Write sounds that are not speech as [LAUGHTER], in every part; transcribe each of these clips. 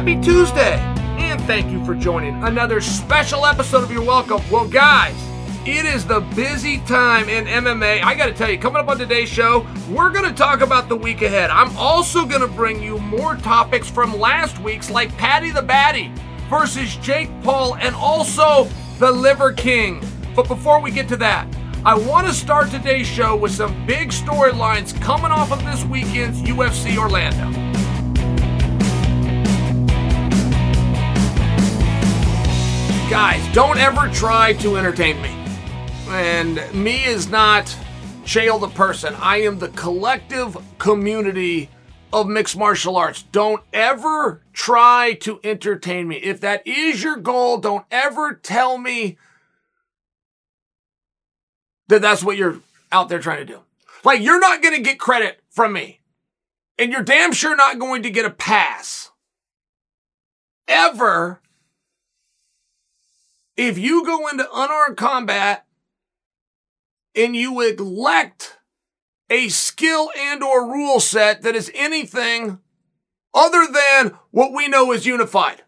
Happy Tuesday, and thank you for joining another special episode of You're Welcome. Well, guys, it is the busy time in MMA. I got to tell you, coming up on today's show, we're going to talk about the week ahead. I'm also going to bring you more topics from last week's, like Paddy the Baddy versus Jake Paul, and also the Liver King. But before we get to that, I want to start today's show with some big storylines coming off of this weekend's UFC Orlando. Guys, don't ever try to entertain me. And me is not Chael the person. I am the collective community of mixed martial arts. Don't ever try to entertain me. If that is your goal, don't ever tell me that that's what you're out there trying to do. Like, you're not going to get credit from me. And you're damn sure not going to get a pass. Ever if you go into unarmed combat and you elect a skill and or rule set that is anything other than what we know is unified.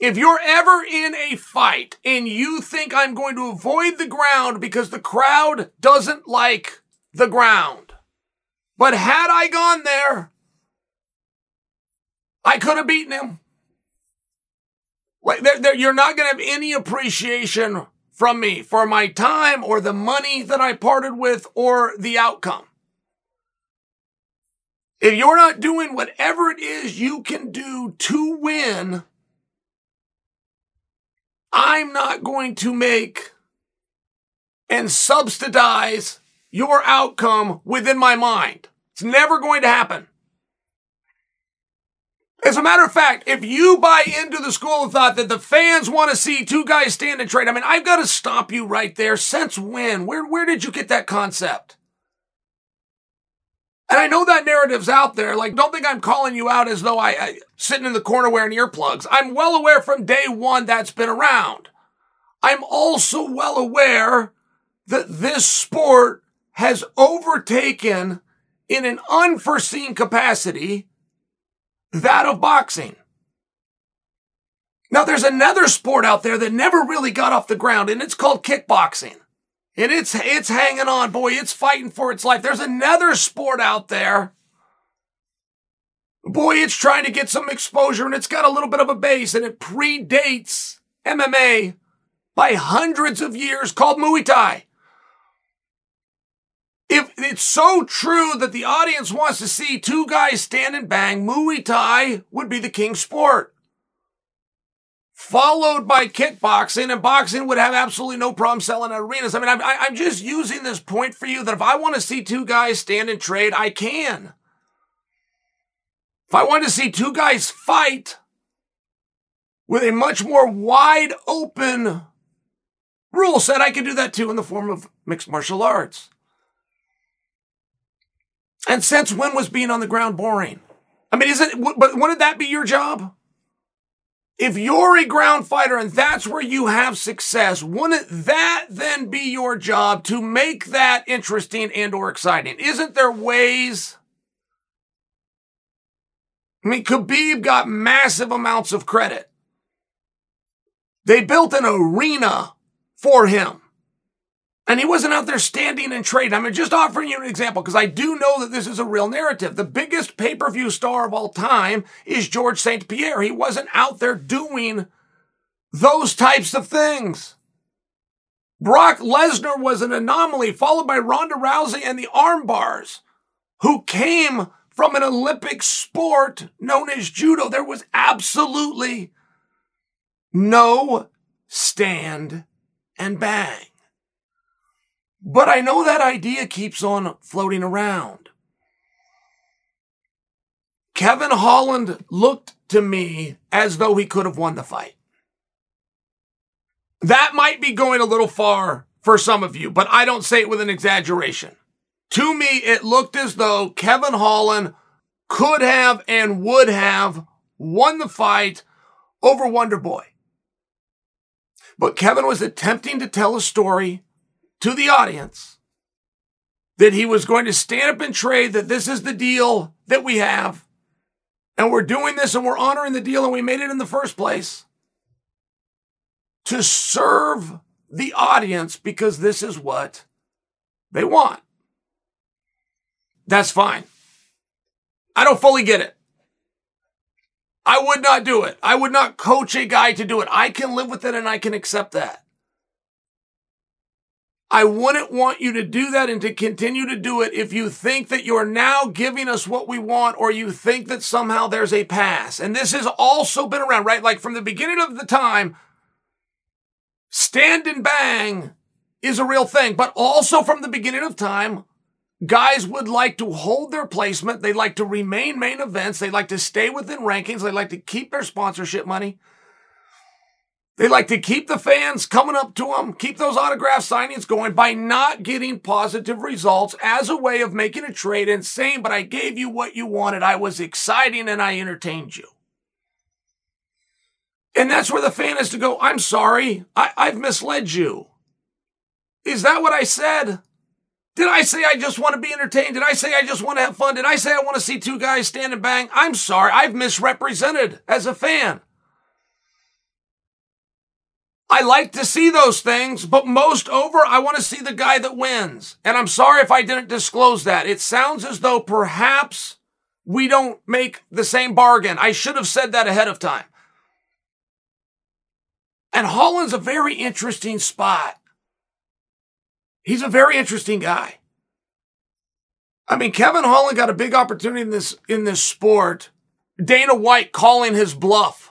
If you're ever in a fight and you think I'm going to avoid the ground because the crowd doesn't like the ground, but had I gone there, I could have beaten him. Like they're, they're, you're not going to have any appreciation from me for my time or the money that I parted with or the outcome. If you're not doing whatever it is you can do to win, I'm not going to make and subsidize your outcome within my mind. It's never going to happen. As a matter of fact, if you buy into the school of thought that the fans want to see two guys stand and trade, I mean, I've got to stop you right there. Since when? Where, where did you get that concept? And I know that narrative's out there. Like, don't think I'm calling you out as though I, I sitting in the corner wearing earplugs. I'm well aware from day one that's been around. I'm also well aware that this sport has overtaken in an unforeseen capacity that of boxing. Now there's another sport out there that never really got off the ground and it's called kickboxing. And it's, it's hanging on, boy. It's fighting for its life. There's another sport out there. Boy, it's trying to get some exposure and it's got a little bit of a base and it predates MMA by hundreds of years called Muay Thai. If it's so true that the audience wants to see two guys stand and bang, Muay Thai would be the king sport. Followed by kickboxing, and boxing would have absolutely no problem selling at arenas. I mean, I'm, I'm just using this point for you that if I want to see two guys stand and trade, I can. If I want to see two guys fight with a much more wide open rule set, I can do that too in the form of mixed martial arts. And since when was being on the ground boring? I mean, is it, but wouldn't that be your job? If you're a ground fighter and that's where you have success, wouldn't that then be your job to make that interesting and or exciting? Isn't there ways? I mean, Khabib got massive amounts of credit. They built an arena for him. And he wasn't out there standing and trading. I'm just offering you an example because I do know that this is a real narrative. The biggest pay per view star of all time is George St. Pierre. He wasn't out there doing those types of things. Brock Lesnar was an anomaly, followed by Ronda Rousey and the arm bars, who came from an Olympic sport known as judo. There was absolutely no stand and bang. But I know that idea keeps on floating around. Kevin Holland looked to me as though he could have won the fight. That might be going a little far for some of you, but I don't say it with an exaggeration. To me, it looked as though Kevin Holland could have and would have won the fight over Wonder Boy. But Kevin was attempting to tell a story to the audience that he was going to stand up and trade, that this is the deal that we have. And we're doing this and we're honoring the deal and we made it in the first place to serve the audience because this is what they want. That's fine. I don't fully get it. I would not do it. I would not coach a guy to do it. I can live with it and I can accept that. I wouldn't want you to do that and to continue to do it if you think that you're now giving us what we want or you think that somehow there's a pass. And this has also been around, right? Like from the beginning of the time, stand and bang is a real thing, but also from the beginning of time, guys would like to hold their placement. They like to remain main events. They like to stay within rankings. They like to keep their sponsorship money. They like to keep the fans coming up to them, keep those autograph signings going by not getting positive results as a way of making a trade and saying, but I gave you what you wanted. I was exciting and I entertained you. And that's where the fan has to go, I'm sorry, I, I've misled you. Is that what I said? Did I say I just want to be entertained? Did I say I just want to have fun? Did I say I want to see two guys stand and bang? I'm sorry, I've misrepresented as a fan. I like to see those things, but most over, I want to see the guy that wins. And I'm sorry if I didn't disclose that. It sounds as though perhaps we don't make the same bargain. I should have said that ahead of time. And Holland's a very interesting spot. He's a very interesting guy. I mean, Kevin Holland got a big opportunity in this, in this sport. Dana White calling his bluff.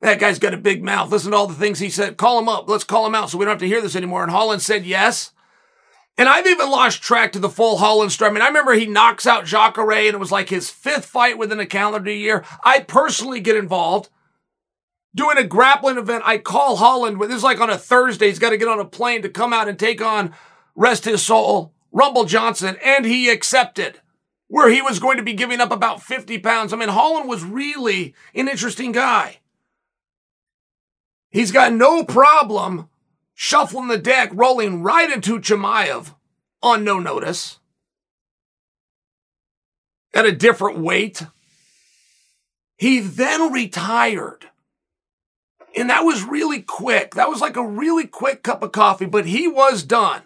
That guy's got a big mouth. Listen to all the things he said. Call him up. Let's call him out so we don't have to hear this anymore. And Holland said yes. And I've even lost track to the full Holland story. I mean, I remember he knocks out Jacare and it was like his fifth fight within a calendar year. I personally get involved doing a grappling event. I call Holland. This is like on a Thursday. He's got to get on a plane to come out and take on, rest his soul, Rumble Johnson. And he accepted where he was going to be giving up about 50 pounds. I mean, Holland was really an interesting guy. He's got no problem shuffling the deck, rolling right into Chimaev on no notice at a different weight. He then retired. And that was really quick. That was like a really quick cup of coffee, but he was done.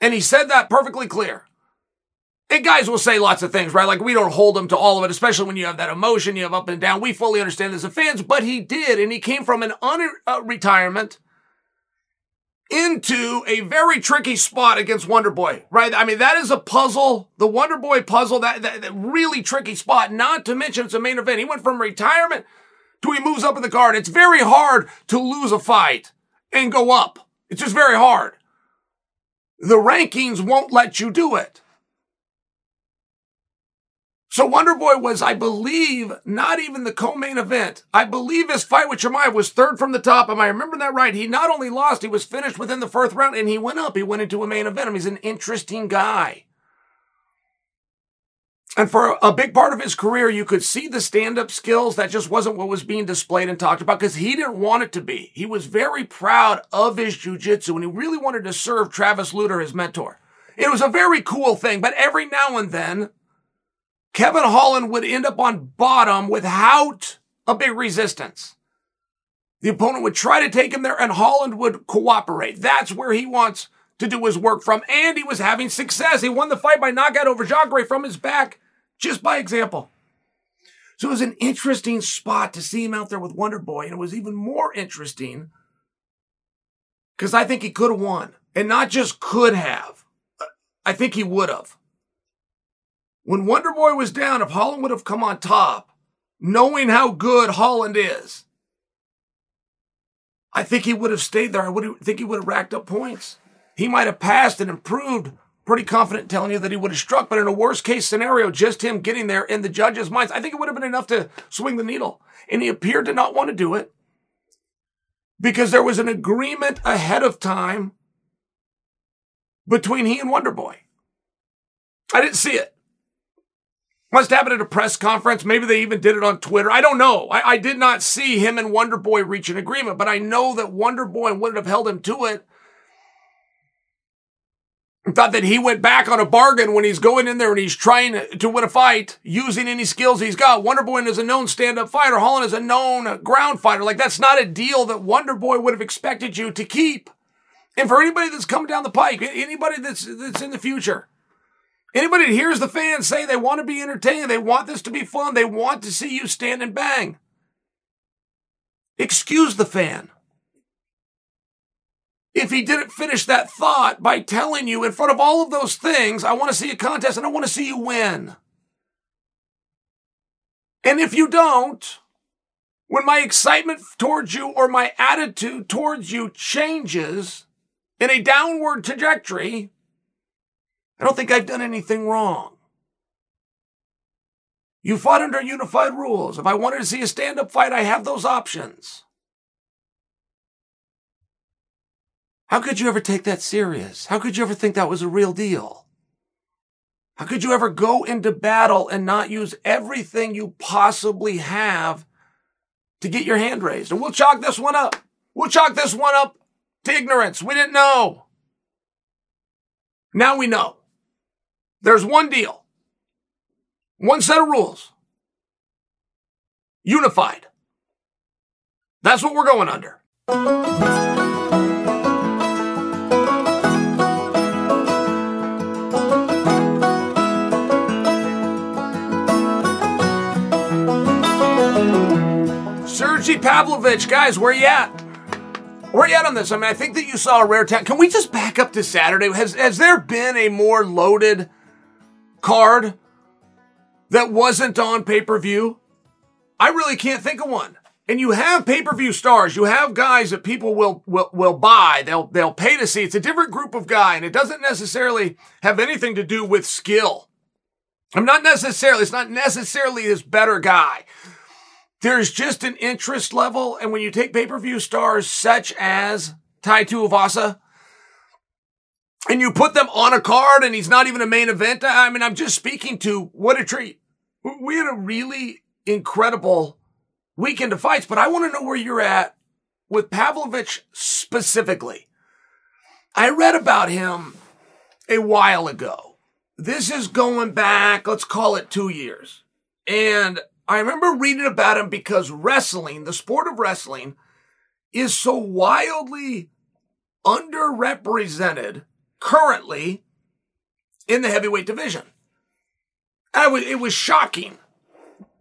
And he said that perfectly clear. And guys will say lots of things, right? Like we don't hold him to all of it, especially when you have that emotion, you have up and down. We fully understand as fans, but he did, and he came from an unretirement uh, into a very tricky spot against Wonder Boy, right? I mean, that is a puzzle, the Wonder Boy puzzle, that, that, that really tricky spot. Not to mention it's a main event. He went from retirement to he moves up in the card. It's very hard to lose a fight and go up. It's just very hard. The rankings won't let you do it. So Wonder Boy was, I believe, not even the co-main event. I believe his fight with Chimaev was third from the top. Am I remembering that right? He not only lost, he was finished within the first round and he went up. He went into a main event. He's an interesting guy. And for a big part of his career, you could see the stand-up skills. That just wasn't what was being displayed and talked about because he didn't want it to be. He was very proud of his jujitsu and he really wanted to serve Travis Lutter, his mentor. It was a very cool thing, but every now and then, Kevin Holland would end up on bottom without a big resistance. The opponent would try to take him there and Holland would cooperate. That's where he wants to do his work from. And he was having success. He won the fight by knockout over Jacare from his back, just by example. So it was an interesting spot to see him out there with Wonder Boy. And it was even more interesting because I think he could have won. And not just could have, I think he would have. When Wonder Boy was down, if Holland would have come on top, knowing how good Holland is, I think he would have stayed there. I would think he would have racked up points. He might have passed and improved. Pretty confident telling you that he would have struck, but in a worst case scenario, just him getting there in the judge's minds, I think it would have been enough to swing the needle. And he appeared to not want to do it because there was an agreement ahead of time between he and Wonder Boy. I didn't see it. Must have it at a press conference. Maybe they even did it on Twitter. I don't know. I, I did not see him and Wonder Boy reach an agreement, but I know that Wonder Boy wouldn't have held him to it. thought that he went back on a bargain when he's going in there and he's trying to win a fight using any skills he's got. Wonder Boy is a known stand-up fighter. Holland is a known ground fighter. Like that's not a deal that Wonder Boy would have expected you to keep. And for anybody that's coming down the pike, anybody that's that's in the future, anybody that hears the fans say they want to be entertained, they want this to be fun, they want to see you stand and bang. Excuse the fan if he didn't finish that thought by telling you in front of all of those things, I want to see a contest and I want to see you win. And if you don't, when my excitement towards you or my attitude towards you changes in a downward trajectory, I don't think I've done anything wrong. You fought under unified rules. If I wanted to see a stand up fight, I have those options. How could you ever take that serious? How could you ever think that was a real deal? How could you ever go into battle and not use everything you possibly have to get your hand raised? And we'll chalk this one up. We'll chalk this one up to ignorance. We didn't know. Now we know. There's one deal, one set of rules, unified. That's what we're going under. Sergey Pavlovich, guys, where you at? Where are you at on this? I mean, I think that you saw a rare time. Can we just back up to Saturday? Has has there been a more loaded card that wasn't on pay per view? I really can't think of one. And you have pay per view stars. You have guys that people will, will will buy. They'll they'll pay to see. It's a different group of guy, and it doesn't necessarily have anything to do with skill. I'm not necessarily. It's not necessarily this better guy. There's just an interest level. And when you take pay per view stars such as Tai Tuivasa and you put them on a card and he's not even a main event, I mean, I'm just speaking to what a treat. We had a really incredible weekend of fights, but I want to know where you're at with Pavlovich specifically. I read about him a while ago. This is going back, let's call it two years. And I remember reading about him because wrestling, the sport of wrestling, is so wildly underrepresented currently in the heavyweight division. I was, it was shocking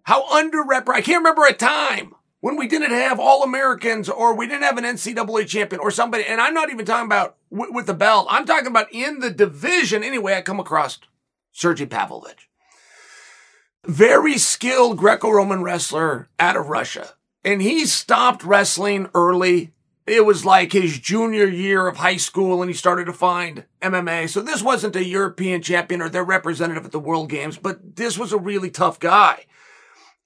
how underrepresented. I can't remember a time when we didn't have all Americans or we didn't have an NCAA champion or somebody. And I'm not even talking about w- with the belt. I'm talking about in the division. Anyway, I come across Sergey Pavlovich very skilled Greco-Roman wrestler out of Russia. And he stopped wrestling early. It was like his junior year of high school and he started to find MMA. So this wasn't a European champion or their representative at the World Games, but this was a really tough guy.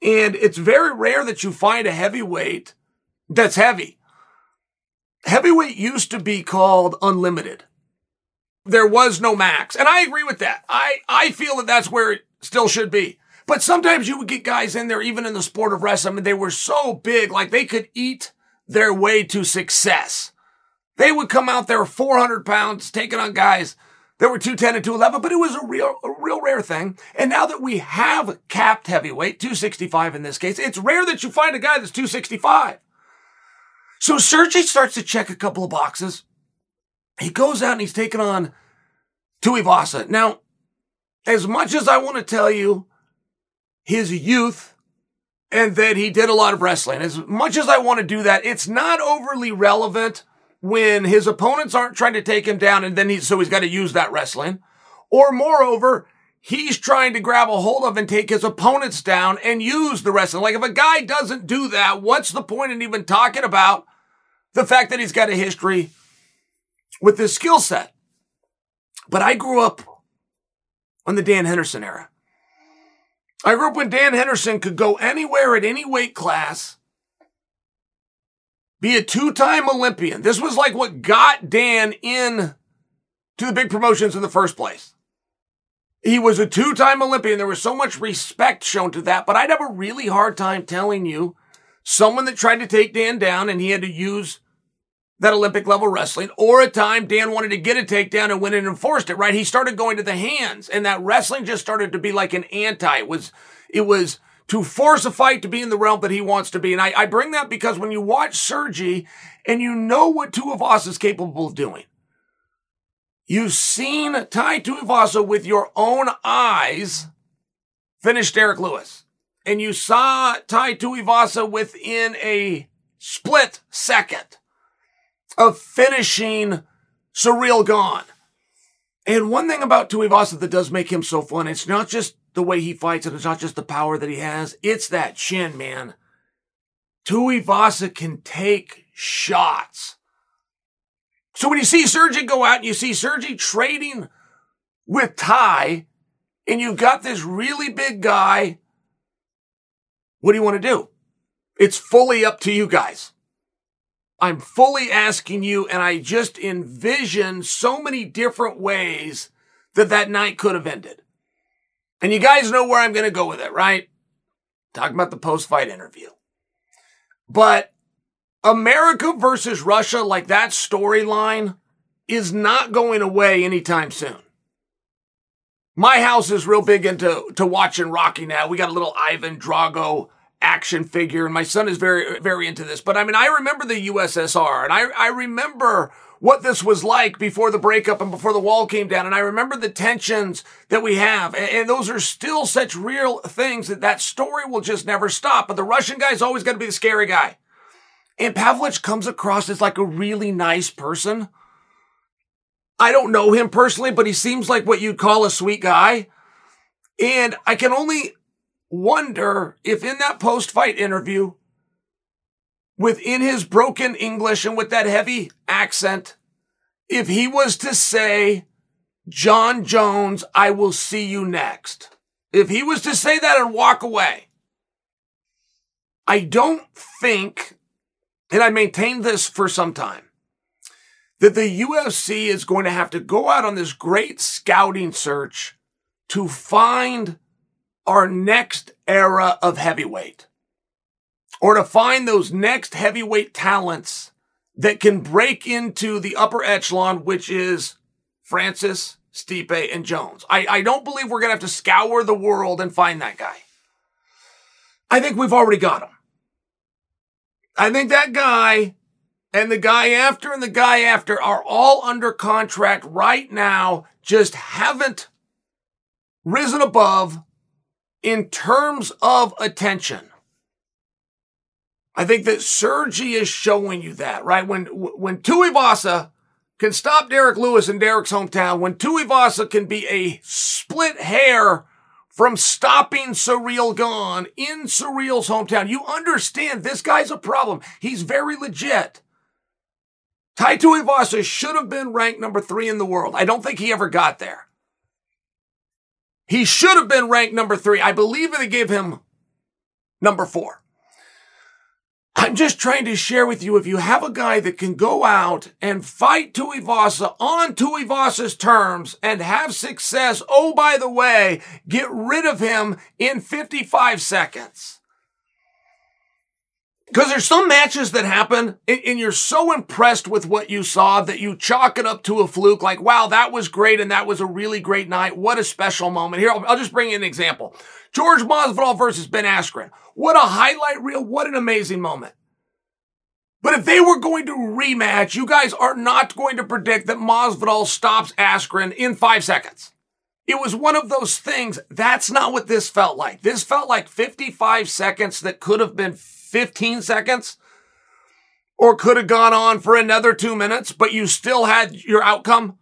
And it's very rare that you find a heavyweight that's heavy. Heavyweight used to be called unlimited. There was no max. And I agree with that. I, I feel that that's where it still should be. But sometimes you would get guys in there, even in the sport of wrestling, they were so big, like they could eat their way to success. They would come out there 400 pounds, taking on guys that were 210 and 211, but it was a real, a real rare thing. And now that we have capped heavyweight, 265 in this case, it's rare that you find a guy that's 265. So Sergey starts to check a couple of boxes. He goes out and he's taking on Tuivasa. Now, as much as I want to tell you his youth and that he did a lot of wrestling. As much as I want to do that, it's not overly relevant when his opponents aren't trying to take him down and then he, so he's got to use that wrestling. Or moreover, he's trying to grab a hold of and take his opponents down and use the wrestling. Like if a guy doesn't do that, what's the point in even talking about the fact that he's got a history with this skill set? But I grew up on the Dan Henderson era. I grew up when Dan Henderson could go anywhere at any weight class, be a two time Olympian. This was like what got Dan in to the big promotions in the first place. He was a two time Olympian. There was so much respect shown to that, but I'd have a really hard time telling you someone that tried to take Dan down and he had to use that Olympic level wrestling, or a time Dan wanted to get a takedown and went and enforced it, right? He started going to the hands and that wrestling just started to be like an anti. It was, it was to force a fight to be in the realm that he wants to be. And I, I bring that because when you watch Sergi and you know what Tuivasa is capable of doing, you've seen Tai Tuivasa with your own eyes finish Derrick Lewis. And you saw Tai Tuivasa within a split second of finishing Ciryl Gane. And one thing about Tuivasa that does make him so fun, it's not just the way he fights and it's not just the power that he has, it's that chin, man. Tuivasa can take shots. So when you see Sergi go out and you see Sergi trading with Tai, and you've got this really big guy, what do you want to do? It's fully up to you guys. I'm fully asking you, and I just envision so many different ways that that night could have ended. And you guys know where I'm going to go with it, right? Talking about the post fight interview. But America versus Russia, like that storyline, is not going away anytime soon. My house is real big into to watching Rocky now. We got a little Ivan Drago action figure, and my son is very, very into this. But I mean, I remember the USSR, and I, I remember what this was like before the breakup and before the wall came down. And I remember the tensions that we have. And, and those are still such real things that that story will just never stop. But the Russian guy's always got to be the scary guy. And Pavlich comes across as like a really nice person. I don't know him personally, but he seems like what you'd call a sweet guy. And I can only wonder if in that post fight interview, within his broken English and with that heavy accent, if he was to say, Jon Jones, I will see you next. If he was to say that and walk away, I don't think, and I maintained this for some time, that the UFC is going to have to go out on this great scouting search to find our next era of heavyweight or to find those next heavyweight talents that can break into the upper echelon, which is Francis, Stipe, and Jones. I, I don't believe we're going to have to scour the world and find that guy. I think we've already got him. I think that guy and the guy after and the guy after are all under contract right now, just haven't risen above in terms of attention. I think that Sergi is showing you that, right? When, when Tuivasa can stop Derrick Lewis in Derrick's hometown, when Tuivasa can be a split hair from stopping Ciryl Gane in Ciryl's hometown, you understand this guy's a problem. He's very legit. Tai Tuivasa should have been ranked number three in the world. I don't think he ever got there. He should have been ranked number three. I believe they gave him number four. I'm just trying to share with you if you have a guy that can go out and fight Tuivasa on Tuivasa's terms and have success, oh, by the way, get rid of him in 55 seconds. Because there's some matches that happen and, you're so impressed with what you saw that you chalk it up to a fluke like, wow, that was great and that was a really great night. What a special moment. Here, I'll, just bring you an example. George Masvidal versus Ben Askren. What a highlight reel. What an amazing moment. But if they were going to rematch, you guys are not going to predict that Masvidal stops Askren in five seconds. It was one of those things. That's not what this felt like. This felt like 55 seconds that could have been 15 seconds or could have gone on for another two minutes, but you still had your outcome.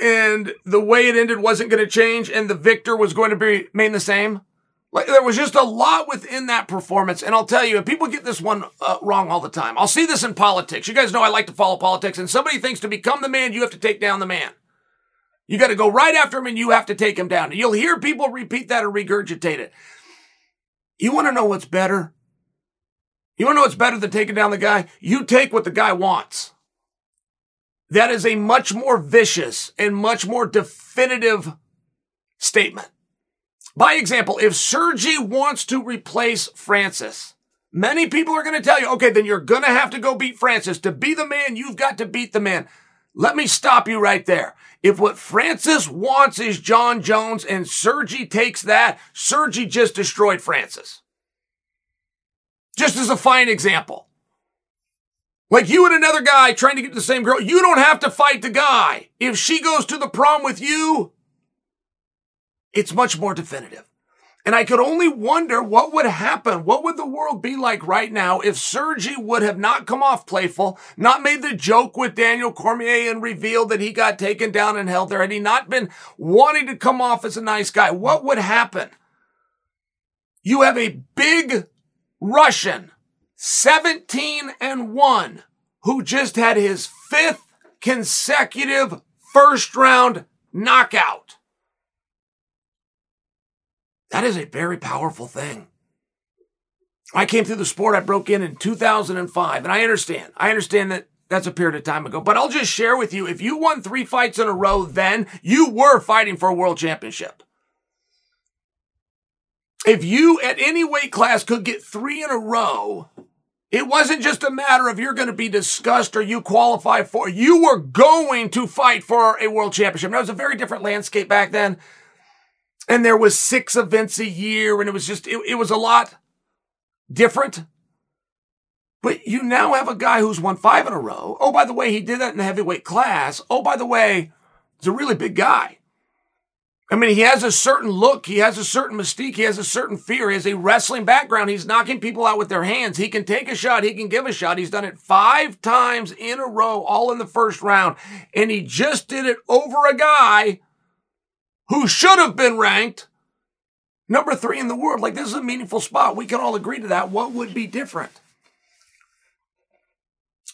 And the way it ended wasn't going to change and the victor was going to be, remain the same. Like there was just a lot within that performance. And I'll tell you, and people get this one uh, wrong all the time. I'll see this in politics. You guys know I like to follow politics and somebody thinks to become the man, you have to take down the man. You got to go right after him and you have to take him down. You'll hear people repeat that or regurgitate it. You want to know what's better? You want to know what's better than taking down the guy? You take what the guy wants. That is a much more vicious and much more definitive statement. By example, if Sergi wants to replace Francis, Many people are going to tell you, okay, then you're going to have to go beat Francis. To be the man, you've got to beat the man. Let me stop you right there. If what Francis wants is Jon Jones and Sergi takes that, Sergi just destroyed Francis. Just as a fine example. Like you and another guy trying to get the same girl, you don't have to fight the guy. If she goes to the prom with you, it's much more definitive. And I could only wonder what would happen. What would the world be like right now if Sergi would have not come off playful, not made the joke with Daniel Cormier and revealed that he got taken down and held there, had he not been wanting to come off as a nice guy? What would happen? You have a big Russian 17 and 1, who just had his fifth consecutive first round knockout. That is a very powerful thing. I came through the sport, I broke in in 2005, and I understand. I understand that that's a period of time ago, but I'll just share with you if you won three fights in a row then, you were fighting for a world championship. If you at any weight class could get three in a row, it wasn't just a matter of you're going to be discussed or you qualify for. You were going to fight for a world championship. That was a very different landscape back then. And there was six events a year and it was just, it, it was a lot different. But you now have a guy who's won five in a row. Oh, by the way, he did that in the heavyweight class. Oh, by the way, he's a really big guy. I mean, he has a certain look. He has a certain mystique. He has a certain fear. He has a wrestling background. He's knocking people out with their hands. He can take a shot. He can give a shot. He's done it five times in a row, all in the first round. And he just did it over a guy who should have been ranked number three in the world. Like, this is a meaningful spot. We can all agree to that. What would be different?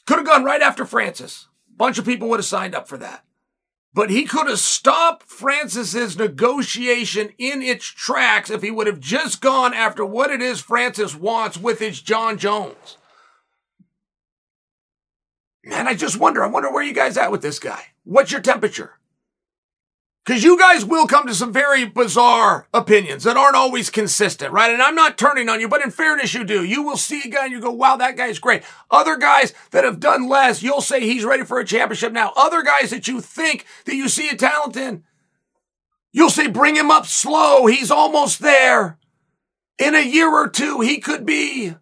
Could have gone right after Francis. Bunch of people would have signed up for that but he could have stopped Francis's negotiation in its tracks if he would have just gone after what it is Francis wants with his Jon Jones. Man, I just wonder, I wonder where you guys at with this guy. What's your temperature? Because you guys will come to some very bizarre opinions that aren't always consistent, right? And I'm not turning on you, but in fairness, you do. You will see a guy and you go, wow, that guy's great. Other guys that have done less, you'll say he's ready for a championship now. Other guys that you think that you see a talent in, you'll say bring him up slow. He's almost there. In a year or two, he could be.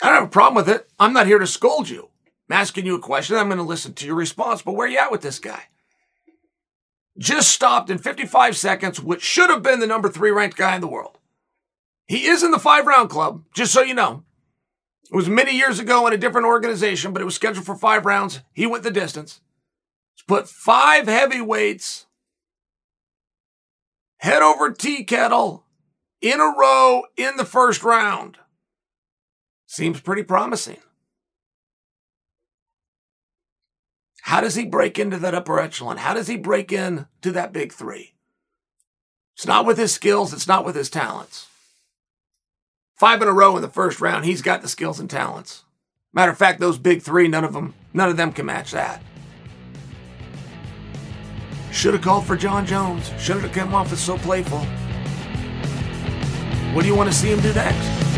I don't have a problem with it. I'm not here to scold you. I'm asking you a question. I'm going to listen to your response, but where are you at with this guy? Just stopped in 55 seconds, which should have been the number three ranked guy in the world. He is in the five round club, just so you know. It was many years ago in a different organization, but it was scheduled for five rounds. He went the distance. He's put five heavyweights head over tea kettle in a row in the first round. Seems pretty promising. How does he break into that upper echelon? How does he break in to that big three? It's not with his skills. It's not with his talents. Five in a row in the first round. He's got the skills and talents. Matter of fact, those big three, none of them, none of them can match that. Should have called for Jon Jones. Should have come off as so playful. What do you want to see him do next?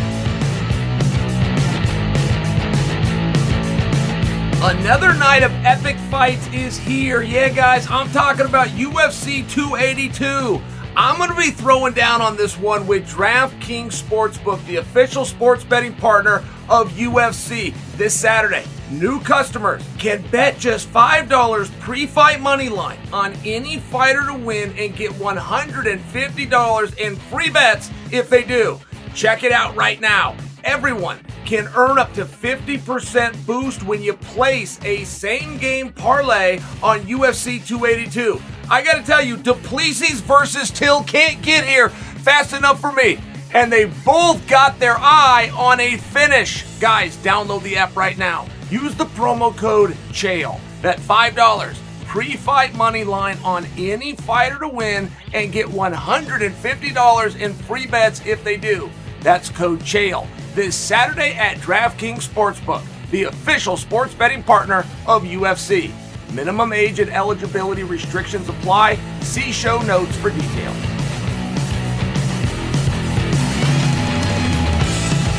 Another night of epic fights is here. Yeah, guys, I'm talking about UFC 282. I'm going to be throwing down on this one with DraftKings Sportsbook, the official sports betting partner of UFC, this Saturday. New customers can bet just $5 pre fight money line on any fighter to win and get $150 in free bets if they do. Check it out right now. Everyone can earn up to 50% boost when you place a same game parlay on UFC 282. I gotta tell you, Du Plessis versus Till can't get here fast enough for me. And they both got their eye on a finish. Guys, download the app right now. Use the promo code CHAEL. That $5 pre fight money line on any fighter to win and get $150 in free bets if they do. That's code CHAEL this Saturday at DraftKings Sportsbook, the official sports betting partner of UFC. Minimum age and eligibility restrictions apply. See show notes for details.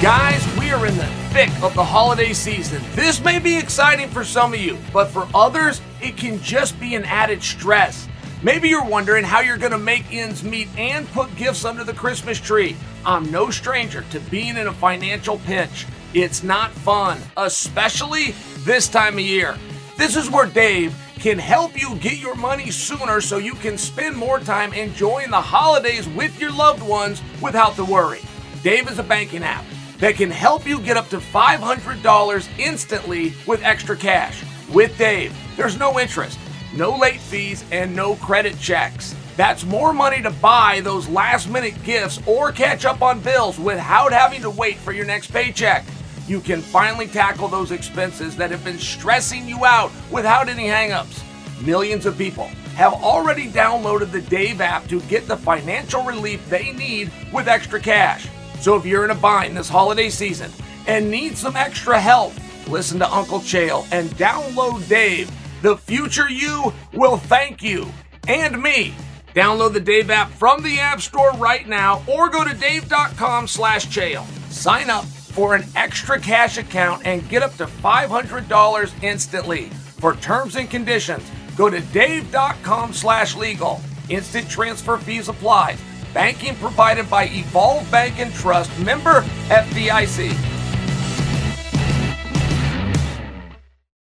Guys, we are in the thick of the holiday season. This may be exciting for some of you, but for others, it can just be an added stress. Maybe you're wondering how you're going to make ends meet and put gifts under the Christmas tree. I'm no stranger to being in a financial pinch. It's not fun, especially this time of year. This is where Dave can help you get your money sooner so you can spend more time enjoying the holidays with your loved ones without the worry. Dave is a banking app that can help you get up to $500 instantly with extra cash. With Dave, there's no interest, no late fees, and no credit checks. That's more money to buy those last minute gifts or catch up on bills without having to wait for your next paycheck. You can finally tackle those expenses that have been stressing you out without any hangups. Millions of people have already downloaded the Dave app to get the financial relief they need with extra cash. So if you're in a bind this holiday season and need some extra help, listen to Uncle Chael and download Dave. The future you will thank you and me. Download the Dave app from the App Store right now or go to dave.com slash chael. Sign up for an extra cash account and get up to $500 instantly. For terms and conditions, go to dave.com slash legal. Instant transfer fees apply. Banking provided by Evolve Bank and Trust, member FDIC.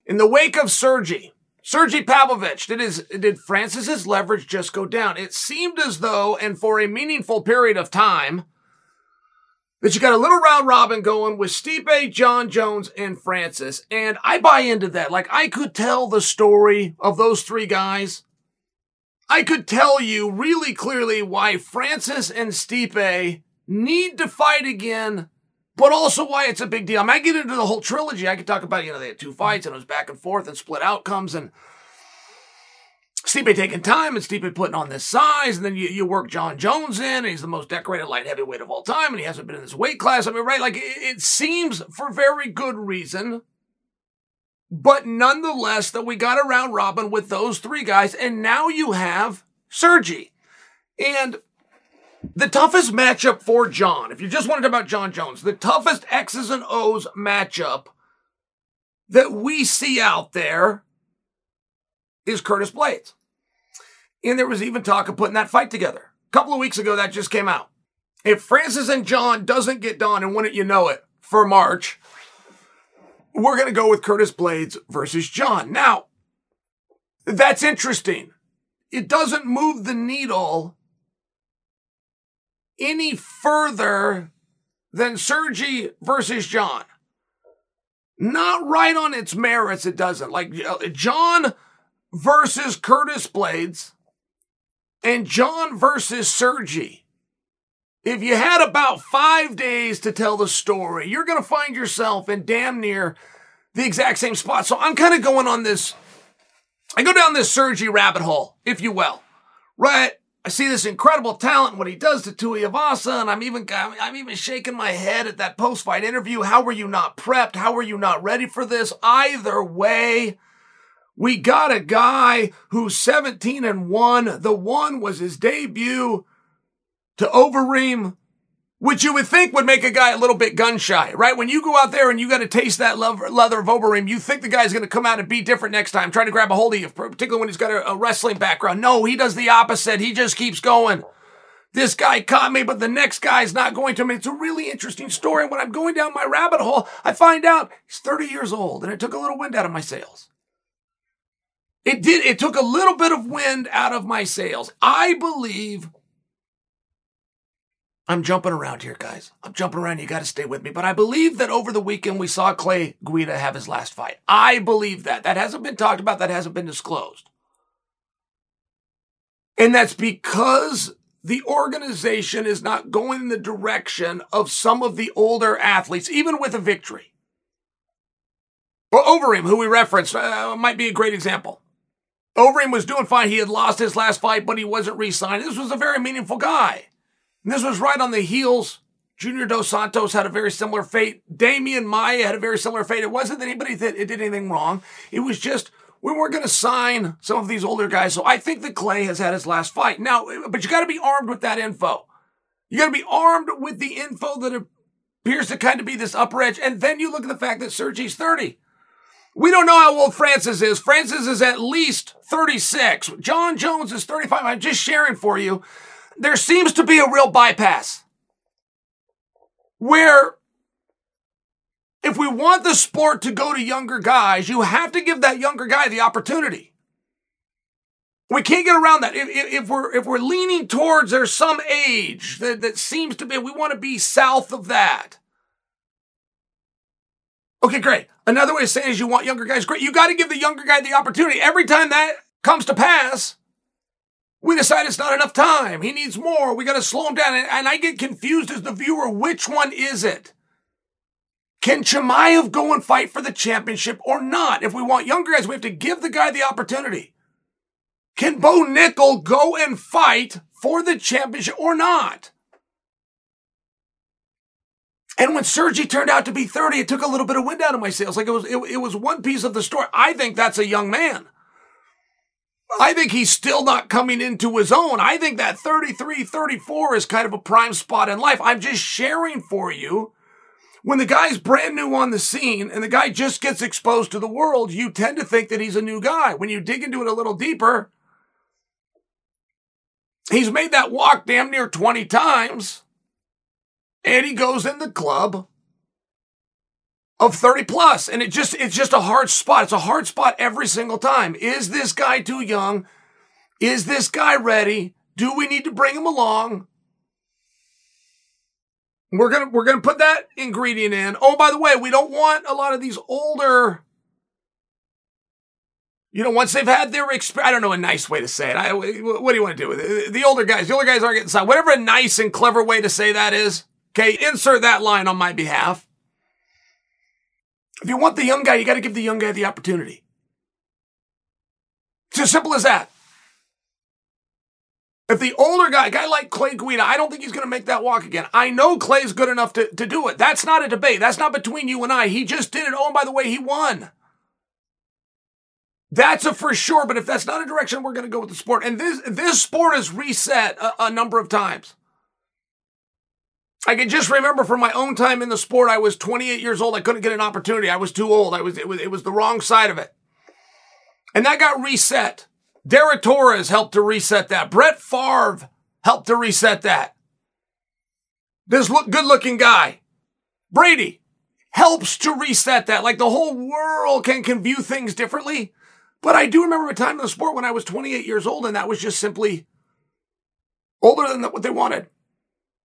In the wake of Sergey, Sergey Pavlovich, did, his, did Francis's leverage just go down? It seemed as though, and for a meaningful period of time, that you got a little round robin going with Stipe, Jon Jones, and Francis. And I buy into that. Like, I could tell the story of those three guys I could tell you really clearly why Francis and Stipe need to fight again, but also why it's a big deal. I might get into the whole trilogy. I could talk about, you know, they had two fights and it was back and forth and split outcomes and Stipe taking time and Stipe putting on this size, and then you, you work Jon Jones in, and he's the most decorated light heavyweight of all time, and he hasn't been in this weight class. I mean, right? Like, it, it seems for very good reason but nonetheless, that we got a round robin with those three guys, and now you have Sergi. And the toughest matchup for Jon, if you just wanted to talk about Jon Jones, the toughest X's and O's matchup that we see out there is Curtis Blaydes. And there was even talk of putting that fight together. A couple of weeks ago, that just came out. If Francis and Jon doesn't get done, and wouldn't you know it, for March, we're going to go with Curtis Blaydes versus Jon. Now, that's interesting. It doesn't move the needle any further than Sergi versus Jon. Not right on its merits, it doesn't. Like Jon versus Curtis Blaydes and Jon versus Sergi. If you had about five days to tell the story, you're going to find yourself in damn near the exact same spot. So I'm kind of going on this, I go down this Sergi rabbit hole, if you will, right? I see this incredible talent, what he does to Tuivasa, and I'm even I'm even shaking my head at that post-fight interview. How were you not prepped? How were you not ready for this? Either way, we got a guy who's 17 and 1. The one was his debut to Overeem, which you would think would make a guy a little bit gun shy, right? When you go out there and you got to taste that leather of Overeem, you think the guy's going to come out and be different next time, trying to grab a hold of you, particularly when he's got a, a wrestling background. No, he does the opposite. He just keeps going. This guy caught me, but the next guy's not going to. I mean, it's a really interesting story. When I'm going down my rabbit hole, I find out he's 30 years old, and it took a little wind out of my sails. It did. It took a little bit of wind out of my sails. I believe I'm jumping around here, guys. I'm jumping around. You got to stay with me. But I believe that over the weekend we saw Clay Guida have his last fight. I believe that. That hasn't been talked about. That hasn't been disclosed. And that's because the organization is not going in the direction of some of the older athletes, even with a victory. Well, Overeem, who we referenced, uh, might be a great example. Overeem was doing fine. He had lost his last fight, but he wasn't re-signed. This was a very meaningful guy. And this was right on the heels. Junior Dos Santos had a very similar fate. Demian Maia had a very similar fate. It wasn't that anybody that it did anything wrong. It was just we weren't going to sign some of these older guys. So I think that Clay has had his last fight. Now, but you got to be armed with that info. You got to be armed with the info that appears to kind of be this upper edge. And then you look at the fact that Sergey's 30. We don't know how old Francis is. Francis is at least 36. John Jones is 35. I'm just sharing for you. There seems to be a real bypass where if we want the sport to go to younger guys, you have to give that younger guy the opportunity. We can't get around that. If, if, we're if we're leaning towards there's some age that, that seems to be, we want to be south of that. Okay, great. Another way of saying is you want younger guys. Great. You got to give the younger guy the opportunity. Every time that comes to pass, we decide it's not enough time. He needs more. We got to slow him down. And, and I get confused as the viewer. Which one is it? Can Chimaev go and fight for the championship or not? If we want younger guys, we have to give the guy the opportunity. Can Bo Nickal go and fight for the championship or not? And when Sergei turned out to be 30, it took a little bit of wind out of my sails. Like it was, it, it was one piece of the story. I think that's a young man. I think he's still not coming into his own. I think that 33, 34 is kind of a prime spot in life. I'm just sharing for you. When the guy's brand new on the scene and the guy just gets exposed to the world, you tend to think that he's a new guy. When you dig into it a little deeper, he's made that walk damn near 20 times and he goes in the club of 30 plus and it just it's just a hard spot it's a hard spot every single time is this guy too young is this guy ready do we need to bring him along we're gonna we're gonna put that ingredient in oh by the way we don't want a lot of these older you know, once they've had their experience, I don't know a nice way to say it. I, what do you want to do with it? The older guys, the older guys aren't getting signed. Whatever a nice and clever way to say that is. Okay, insert that line on my behalf. If you want the young guy, you got to give the young guy the opportunity. It's as simple as that. If the older guy, guy like Clay Guida, I don't think he's going to make that walk again. I know Clay's good enough to, to do it. That's not a debate. That's not between you and I. He just did it. Oh, and by the way, he won. That's a for sure. But if that's not a direction we're going to go with the sport, and this this sport is reset a, a number of times. I can just remember from my own time in the sport, I was 28 years old. I couldn't get an opportunity. I was too old. I was, it was, it was the wrong side of it. And that got reset. Dara Torres helped to reset that. Brett Favre helped to reset that. This look, good looking guy, Brady, helps to reset that. Like the whole world can, can view things differently. But I do remember a time in the sport when I was 28 years old and that was just simply older than what they wanted.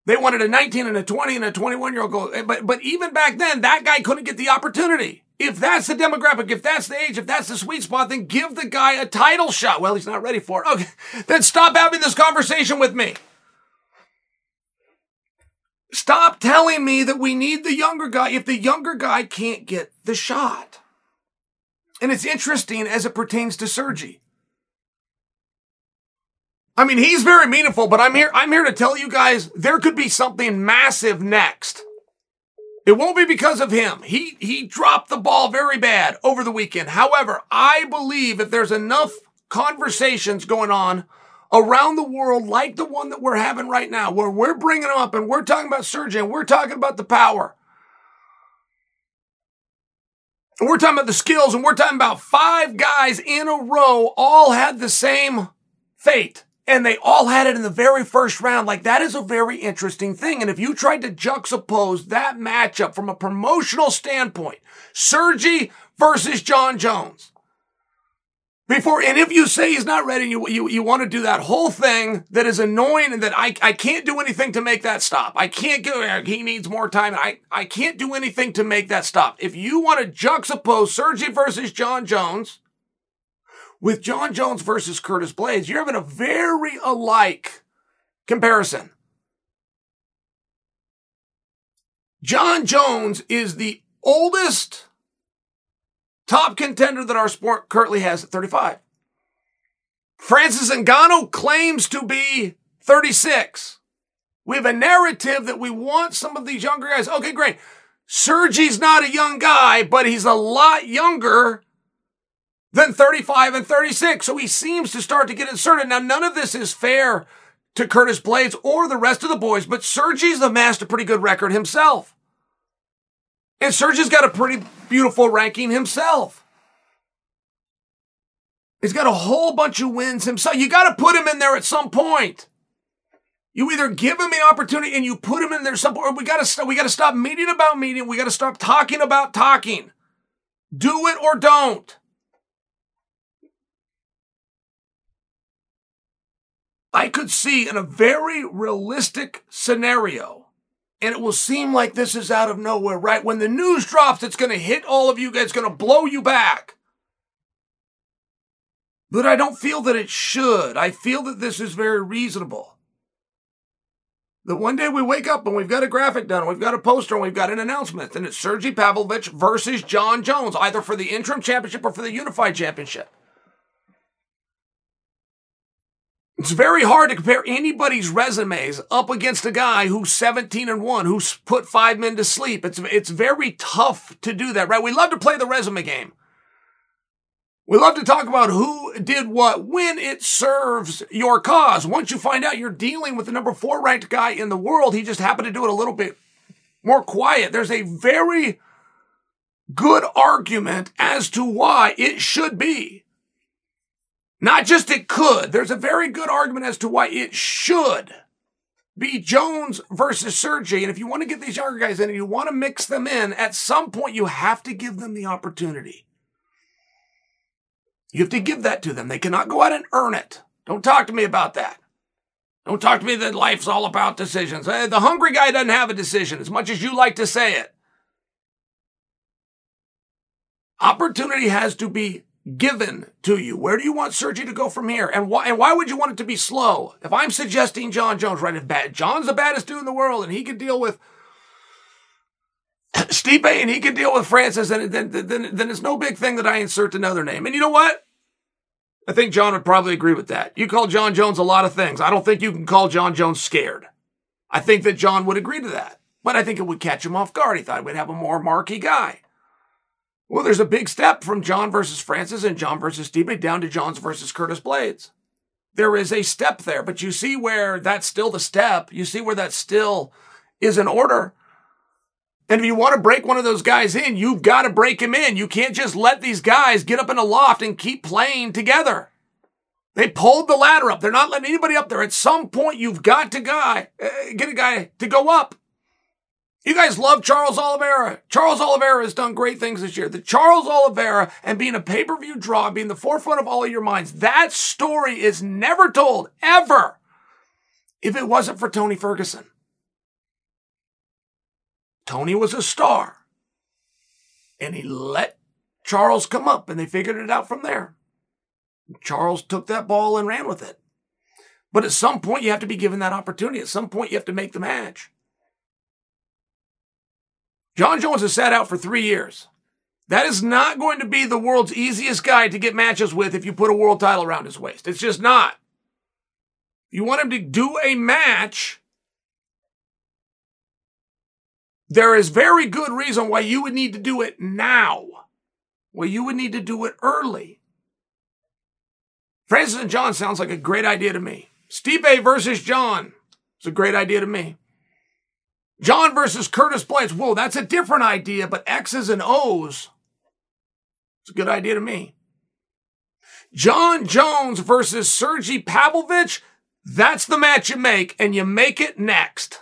They wanted a 19 and a 20 and a 21 year old goal. Eh, but, but even back then, that guy couldn't get the opportunity. If that's the demographic, if that's the age, if that's the sweet spot, then give the guy a title shot. Well, he's not ready for it. Okay. [LAUGHS] Then stop having this conversation with me. Stop telling me that we need the younger guy if the younger guy can't get the shot. And it's interesting as it pertains to Sergei. I mean, he's very meaningful, but I'm here, I'm here to tell you guys there could be something massive next. It won't be because of him. He, he dropped the ball very bad over the weekend. However, I believe if there's enough conversations going on around the world like the one that we're having right now, where we're bringing up and we're talking about surgeon, we're talking about the power. And we're talking about the skills and we're talking about five guys in a row all had the same fate and they all had it in the very first round. Like that is a very interesting thing. And if you tried to juxtapose that matchup from a promotional standpoint, Sergei versus Jon Jones. Before, and if you say he's not ready, you, you, you want to do that whole thing that is annoying and that I, I can't do anything to make that stop. I can't go, he needs more time. I, I can't do anything to make that stop. If you want to juxtapose Sergei versus Jon Jones, with Jon Jones versus Curtis Blaydes, you're having a very alike comparison. Jon Jones is the oldest top contender that our sport currently has at 35. Francis Ngannou claims to be 36. We have a narrative that we want some of these younger guys. Okay, great. Sergei's not a young guy, but he's a lot younger than 35 and 36. So he seems to start to get inserted. Now, none of this is fair to Curtis Blaydes or the rest of the boys, but Sergei's amassed a pretty good record himself. And Serge's got a pretty beautiful ranking himself. He's got a whole bunch of wins himself. You got to put him in there at some point. You either give him the opportunity and you put him in there some or we got to we got to stop meeting about meeting. We got to stop talking about talking. Do it or don't. I could see in a very realistic scenario, and it will seem like this is out of nowhere, right? When the news drops, it's going to hit all of you guys, it's going to blow you back. But I don't feel that it should. I feel that this is very reasonable. That one day we wake up and we've got a graphic done, we've got a poster, and we've got an announcement, and it's Sergei Pavlovich versus Jon Jones, either for the interim championship or for the unified championship. It's very hard to compare anybody's resumes up against a guy who's 17 and 1, who's put five men to sleep. It's, it's very tough to do that, right? We love to play the resume game. We love to talk about who did what when it serves your cause. Once you find out you're dealing with the number four ranked guy in the world, he just happened to do it a little bit more quiet. There's a very good argument as to why it should be. Not just it could. There's a very good argument as to why it should be Jones versus Sergei. And if you want to get these younger guys in and you want to mix them in, at some point you have to give them the opportunity. You have to give that to them. They cannot go out and earn it. Don't talk to me about that. Don't talk to me that life's all about decisions. The hungry guy doesn't have a decision as much as you like to say it. Opportunity has to be given to you. Where do you want Sergei to go from here? And why, and why would you want it to be slow? If I'm suggesting Jon Jones, right, if bad, Jon's the baddest dude in the world and he can deal with [COUGHS] Stipe and he can deal with Francis, and then, then, then it's no big thing that I insert another name. And you know what? I think Jon would probably agree with that. You call Jon Jones a lot of things. I don't think you can call Jon Jones scared. I think that Jon would agree to that. But I think it would catch him off guard. He thought we'd have a more marquee guy. Well, there's a big step from Jon versus Francis and Jon versus Stipe down to Jon's versus Curtis Blaydes. There is a step there, but you see where that's still the step. You see where that still is an order. And if you want to break one of those guys in, you've got to break him in. You can't just let these guys get up in a loft and keep playing together. They pulled the ladder up. They're not letting anybody up there. At some point, you've got to guy uh, get a guy to go up. You guys love Charles Oliveira. Charles Oliveira has done great things this year. The Charles Oliveira and being a pay-per-view draw, being the forefront of all of your minds, that story is never told, ever, if it wasn't for Tony Ferguson. Tony was a star. And he let Charles come up and they figured it out from there. Charles took that ball and ran with it. But at some point, you have to be given that opportunity. At some point, you have to make the match. Jon Jones has sat out for three years. That is not going to be the world's easiest guy to get matches with if you put a world title around his waist. It's just not. You want him to do a match There is very good reason why you would need to do it now. Well, you would need to do it early. Francis and Jon sounds like a great idea to me. Stipe versus Jon is a great idea to me. Jon versus Curtis Blaydes. Whoa, that's a different idea, but X's and O's. It's a good idea to me. Jon Jones versus Sergei Pavlovich. That's the match you make, and you make it next.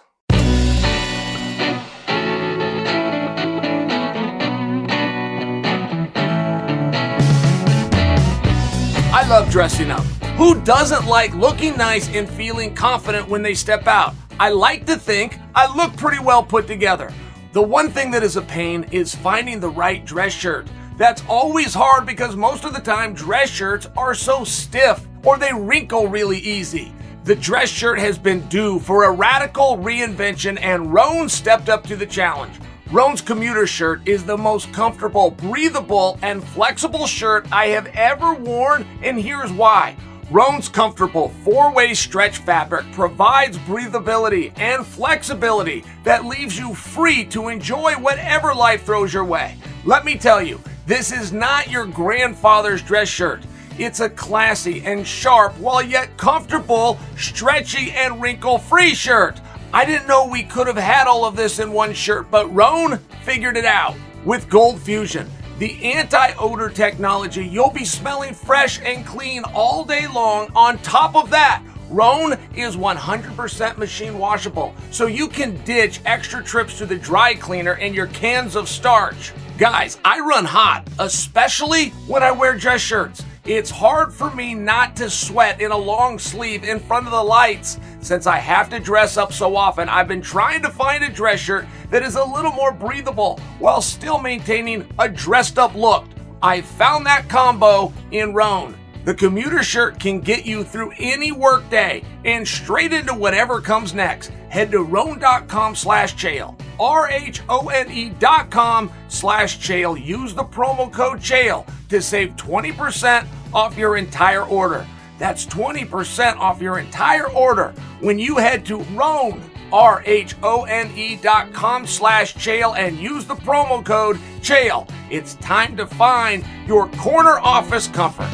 I love dressing up. Who doesn't like looking nice and feeling confident when they step out? I like to think I look pretty well put together. The one thing that is a pain is finding the right dress shirt. That's always hard because most of the time dress shirts are so stiff or they wrinkle really easy. The dress shirt has been due for a radical reinvention and Rhone stepped up to the challenge. Rhone's commuter shirt is the most comfortable, breathable, and flexible shirt I have ever worn, and here's why. Rhone's comfortable four way stretch fabric provides breathability and flexibility that leaves you free to enjoy whatever life throws your way. Let me tell you, this is not your grandfather's dress shirt. It's a classy and sharp, while yet comfortable, stretchy, and wrinkle free shirt. I didn't know we could have had all of this in one shirt, but Rhone, figured it out. With Gold Fusion, the anti odor technology, you'll be smelling fresh and clean all day long. On top of that, Rhone is 100% machine washable, so you can ditch extra trips to the dry cleaner and your cans of starch. Guys, I run hot, especially when I wear dress shirts. It's hard for me not to sweat in a long sleeve in front of the lights. Since I have to dress up so often, I've been trying to find a dress shirt that is a little more breathable while still maintaining a dressed up look. I found that combo in Rhone. The commuter shirt can get you through any workday and straight into whatever comes next. Head to rhone.com slash chael. R-H-O-N-E dot com slash chael. Use the promo code chael to save 20% off your entire order. That's 20% off your entire order when you head to Rhone, R-H-O-N-E dot com slash chael and use the promo code chael. It's time to find your corner office comfort.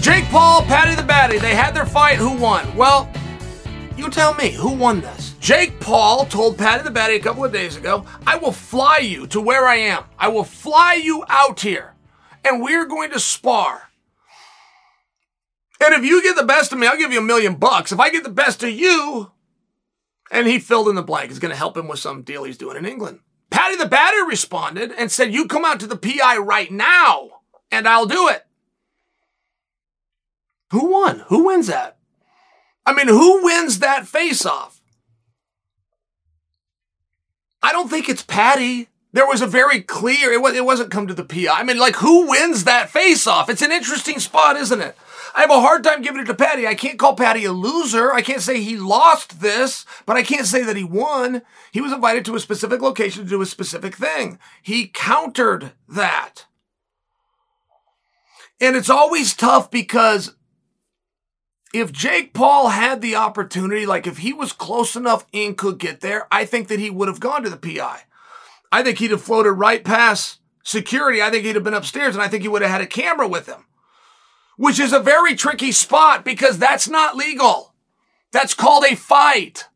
Jake Paul, Paddy the Baddy, they had their fight. Who won? Well, you tell me, who won this? Jake Paul told Paddy the Baddy a couple of days ago, I will fly you to where I am. I will fly you out here, and we're going to spar. And if you get the best of me, I'll give you a million bucks. If I get the best of you, and he filled in the blank, it's going to help him with some deal he's doing in England. Paddy the Baddy responded and said, You come out to the PI right now, and I'll do it. Who won? Who wins that? I mean, who wins that face off? I don't think it's Paddy. There was a very clear, it, was, it wasn't come to the PI. I mean, like, who wins that face off? It's an interesting spot, isn't it? I have a hard time giving it to Paddy. I can't call Paddy a loser. I can't say he lost this, but I can't say that he won. He was invited to a specific location to do a specific thing. He countered that. And it's always tough because if Jake Paul had the opportunity, like if he was close enough and could get there, I think that he would have gone to the PI. I think he'd have floated right past security. I think he'd have been upstairs and I think he would have had a camera with him, which is a very tricky spot because that's not legal. That's called a fight.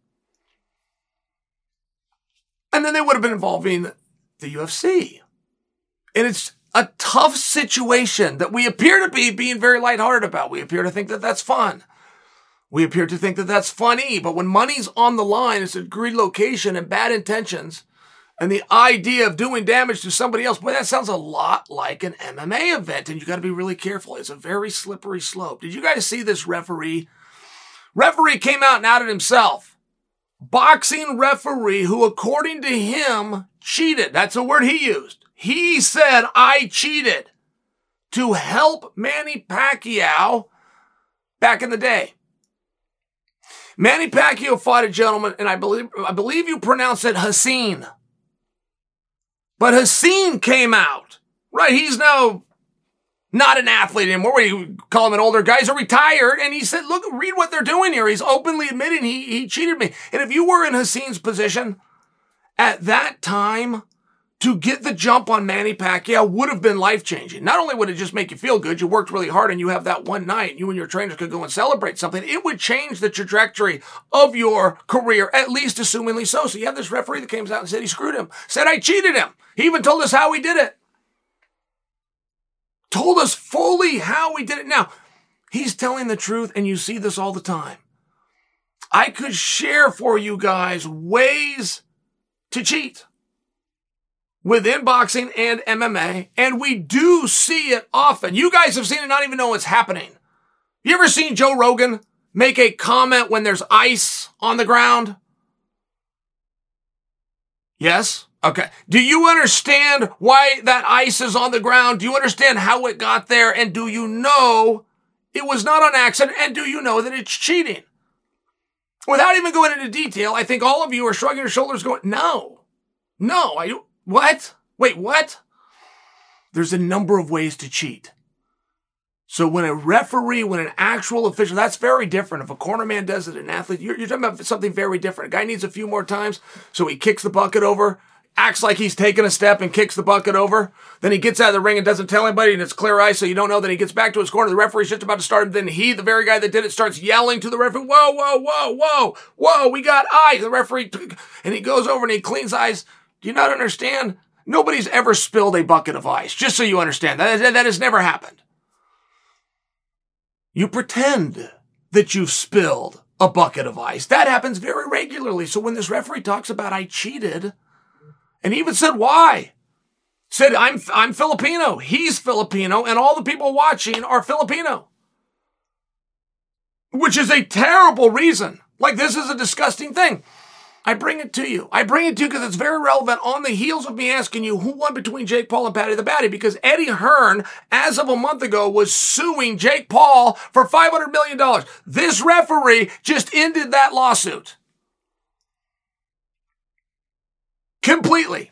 And then they would have been involving the UFC. And it's a tough situation that we appear to be being very lighthearted about. We appear to think that that's fun. We appear to think that that's funny, but when money's on the line, it's a greed location and bad intentions, and the idea of doing damage to somebody else, boy, that sounds a lot like an MMA event, and you got to be really careful. It's a very slippery slope. Did you guys see this referee? Referee came out and outed himself. Boxing referee who, according to him, cheated. That's a word he used. He said, I cheated to help Manny Pacquiao back in the day. Manny Pacquiao fought a gentleman, and I believe, I believe you pronounce it Hassan. But Hassan came out, right? He's now not an athlete anymore. You call him an older guy? He's retired. And he said, look, read what they're doing here. He's openly admitting he, he cheated me. And if you were in Hassan's position at that time, to get the jump on Manny Pacquiao would have been life changing. Not only would it just make you feel good, you worked really hard and you have that one night, you and your trainers could go and celebrate something, it would change the trajectory of your career, at least assumingly so. So you have this referee that came out and said he screwed him, said I cheated him. He even told us how he did it. Told us fully how he did it. Now, he's telling the truth and you see this all the time. I could share for you guys ways to cheat within boxing and MMA, and we do see it often. You guys have seen it, not even know what's happening. You ever seen Joe Rogan make a comment when there's ice on the ground? Yes? Okay. Do you understand why that ice is on the ground? Do you understand how it got there? And do you know it was not on accident? And do you know that it's cheating? Without even going into detail, I think all of you are shrugging your shoulders going, no, no, I, what? Wait, what? There's a number of ways to cheat. So when a referee, when an actual official, that's very different. If a corner man does it, an athlete, you're, you're talking about something very different. A guy needs a few more times, so he kicks the bucket over. acts like he's taking a step and kicks the bucket over. Then he gets out of the ring and doesn't tell anybody, and it's clear ice, so you don't know. Then he gets back to his corner. The referee's just about to start. Then he, the very guy that did it, starts yelling to the referee, "Whoa, whoa, whoa, whoa, whoa! We got eyes!" The referee, [LAUGHS] and he goes over and he cleans ice. Do you not understand? Nobody's ever spilled a bucket of ice. Just so you understand, that that has never happened. You pretend that you've spilled a bucket of ice. That happens very regularly. So when this referee talks about I cheated, and he even said why, said I'm I'm Filipino, he's Filipino, and all the people watching are Filipino, which is a terrible reason. Like this is a disgusting thing. I bring it to you. I bring it to you because it's very relevant on the heels of me asking you who won between Jake Paul and Paddy the Baddy because Eddie Hearn, as of a month ago, was suing Jake Paul for $500 million. This referee just ended that lawsuit. Completely.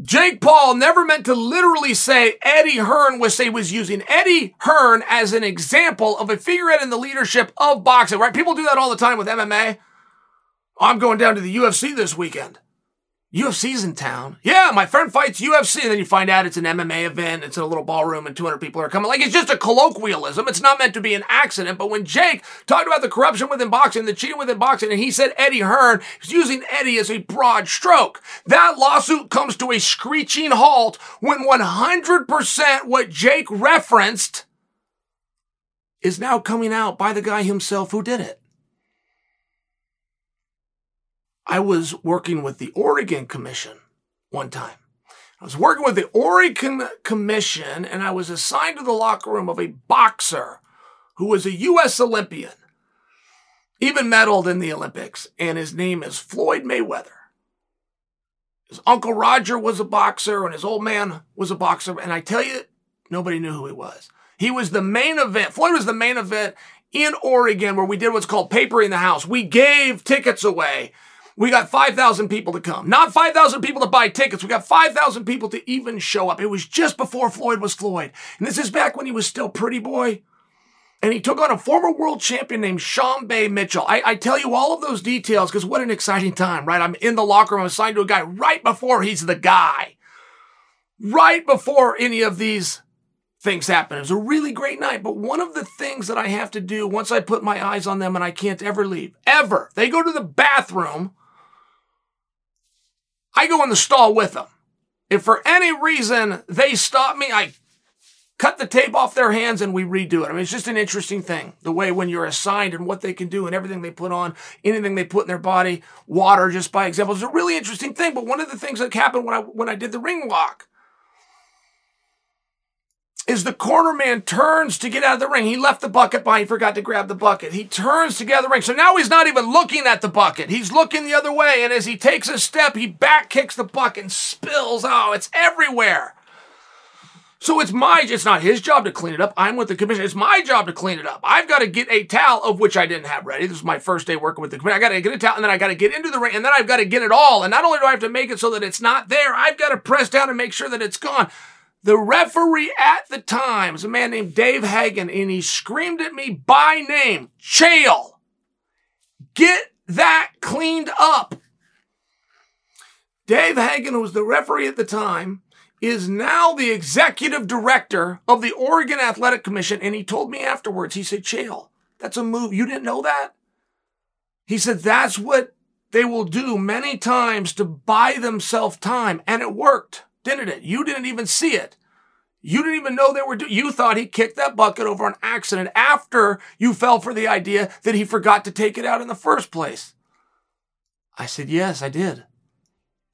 Jake Paul never meant to literally say Eddie Hearn was say was using Eddie Hearn as an example of a figurehead in the leadership of boxing, right? People do that all the time with MMA. I'm going down to the UFC this weekend. UFC's in town. Yeah, my friend fights UFC, and then you find out it's an MMA event. It's in a little ballroom, and 200 people are coming. Like it's just a colloquialism. It's not meant to be an accident. But when Jake talked about the corruption within boxing, the cheating within boxing, and he said Eddie Hearn is using Eddie as a broad stroke, that lawsuit comes to a screeching halt when 100% what Jake referenced is now coming out by the guy himself who did it. I was working with the Oregon Commission one time. I was working with the Oregon Commission and I was assigned to the locker room of a boxer who was a U.S. Olympian, even medaled in the Olympics, and his name is Floyd Mayweather. His uncle Roger was a boxer and his old man was a boxer, and I tell you, nobody knew who he was. He was the main event. Floyd was the main event in Oregon where we did what's called papering the house. We gave tickets away we got 5,000 people to come. Not 5,000 people to buy tickets. We got 5,000 people to even show up. It was just before Floyd was Floyd. And this is back when he was still pretty boy. And he took on a former world champion named Sean Bay Mitchell. I, I tell you all of those details because what an exciting time, right? I'm in the locker room, I'm assigned to a guy right before he's the guy. Right before any of these things happen. It was a really great night. But one of the things that I have to do once I put my eyes on them and I can't ever leave, ever, they go to the bathroom I go in the stall with them. If for any reason they stop me, I cut the tape off their hands and we redo it. I mean, it's just an interesting thing. The way when you're assigned and what they can do and everything they put on, anything they put in their body, water, just by example, is a really interesting thing. But one of the things that happened when I, when I did the ring walk, is the corner man turns to get out of the ring. He left the bucket behind. He forgot to grab the bucket. He turns to get out of the ring. So now he's not even looking at the bucket. He's looking the other way. And as he takes a step, he back kicks the bucket and spills. Oh, it's everywhere. So it's my, it's not his job to clean it up. I'm with the commission. It's my job to clean it up. I've got to get a towel, of which I didn't have ready. This is my first day working with the commission. I got to get a towel and then I got to get into the ring and then I've got to get it all. And not only do I have to make it so that it's not there, I've got to press down and make sure that it's gone. The referee at the time was a man named Dave Hagen, and he screamed at me by name, Chael, get that cleaned up. Dave Hagen, who was the referee at the time, is now the executive director of the Oregon Athletic Commission. And he told me afterwards, he said, Chael, that's a move. You didn't know that? He said, that's what they will do many times to buy themselves time. And it worked didn't it? You didn't even see it. You didn't even know they were doing. You thought he kicked that bucket over an accident after you fell for the idea that he forgot to take it out in the first place. I said, yes, I did.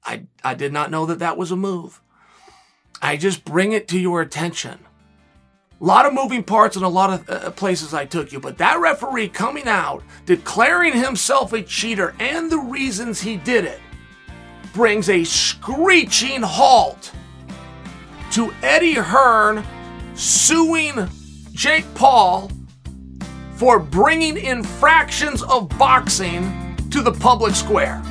I, I did not know that that was a move. I just bring it to your attention. A lot of moving parts and a lot of uh, places I took you, but that referee coming out, declaring himself a cheater and the reasons he did it, brings a screeching halt to Eddie Hearn suing Jake Paul for bringing infractions of boxing to the public square.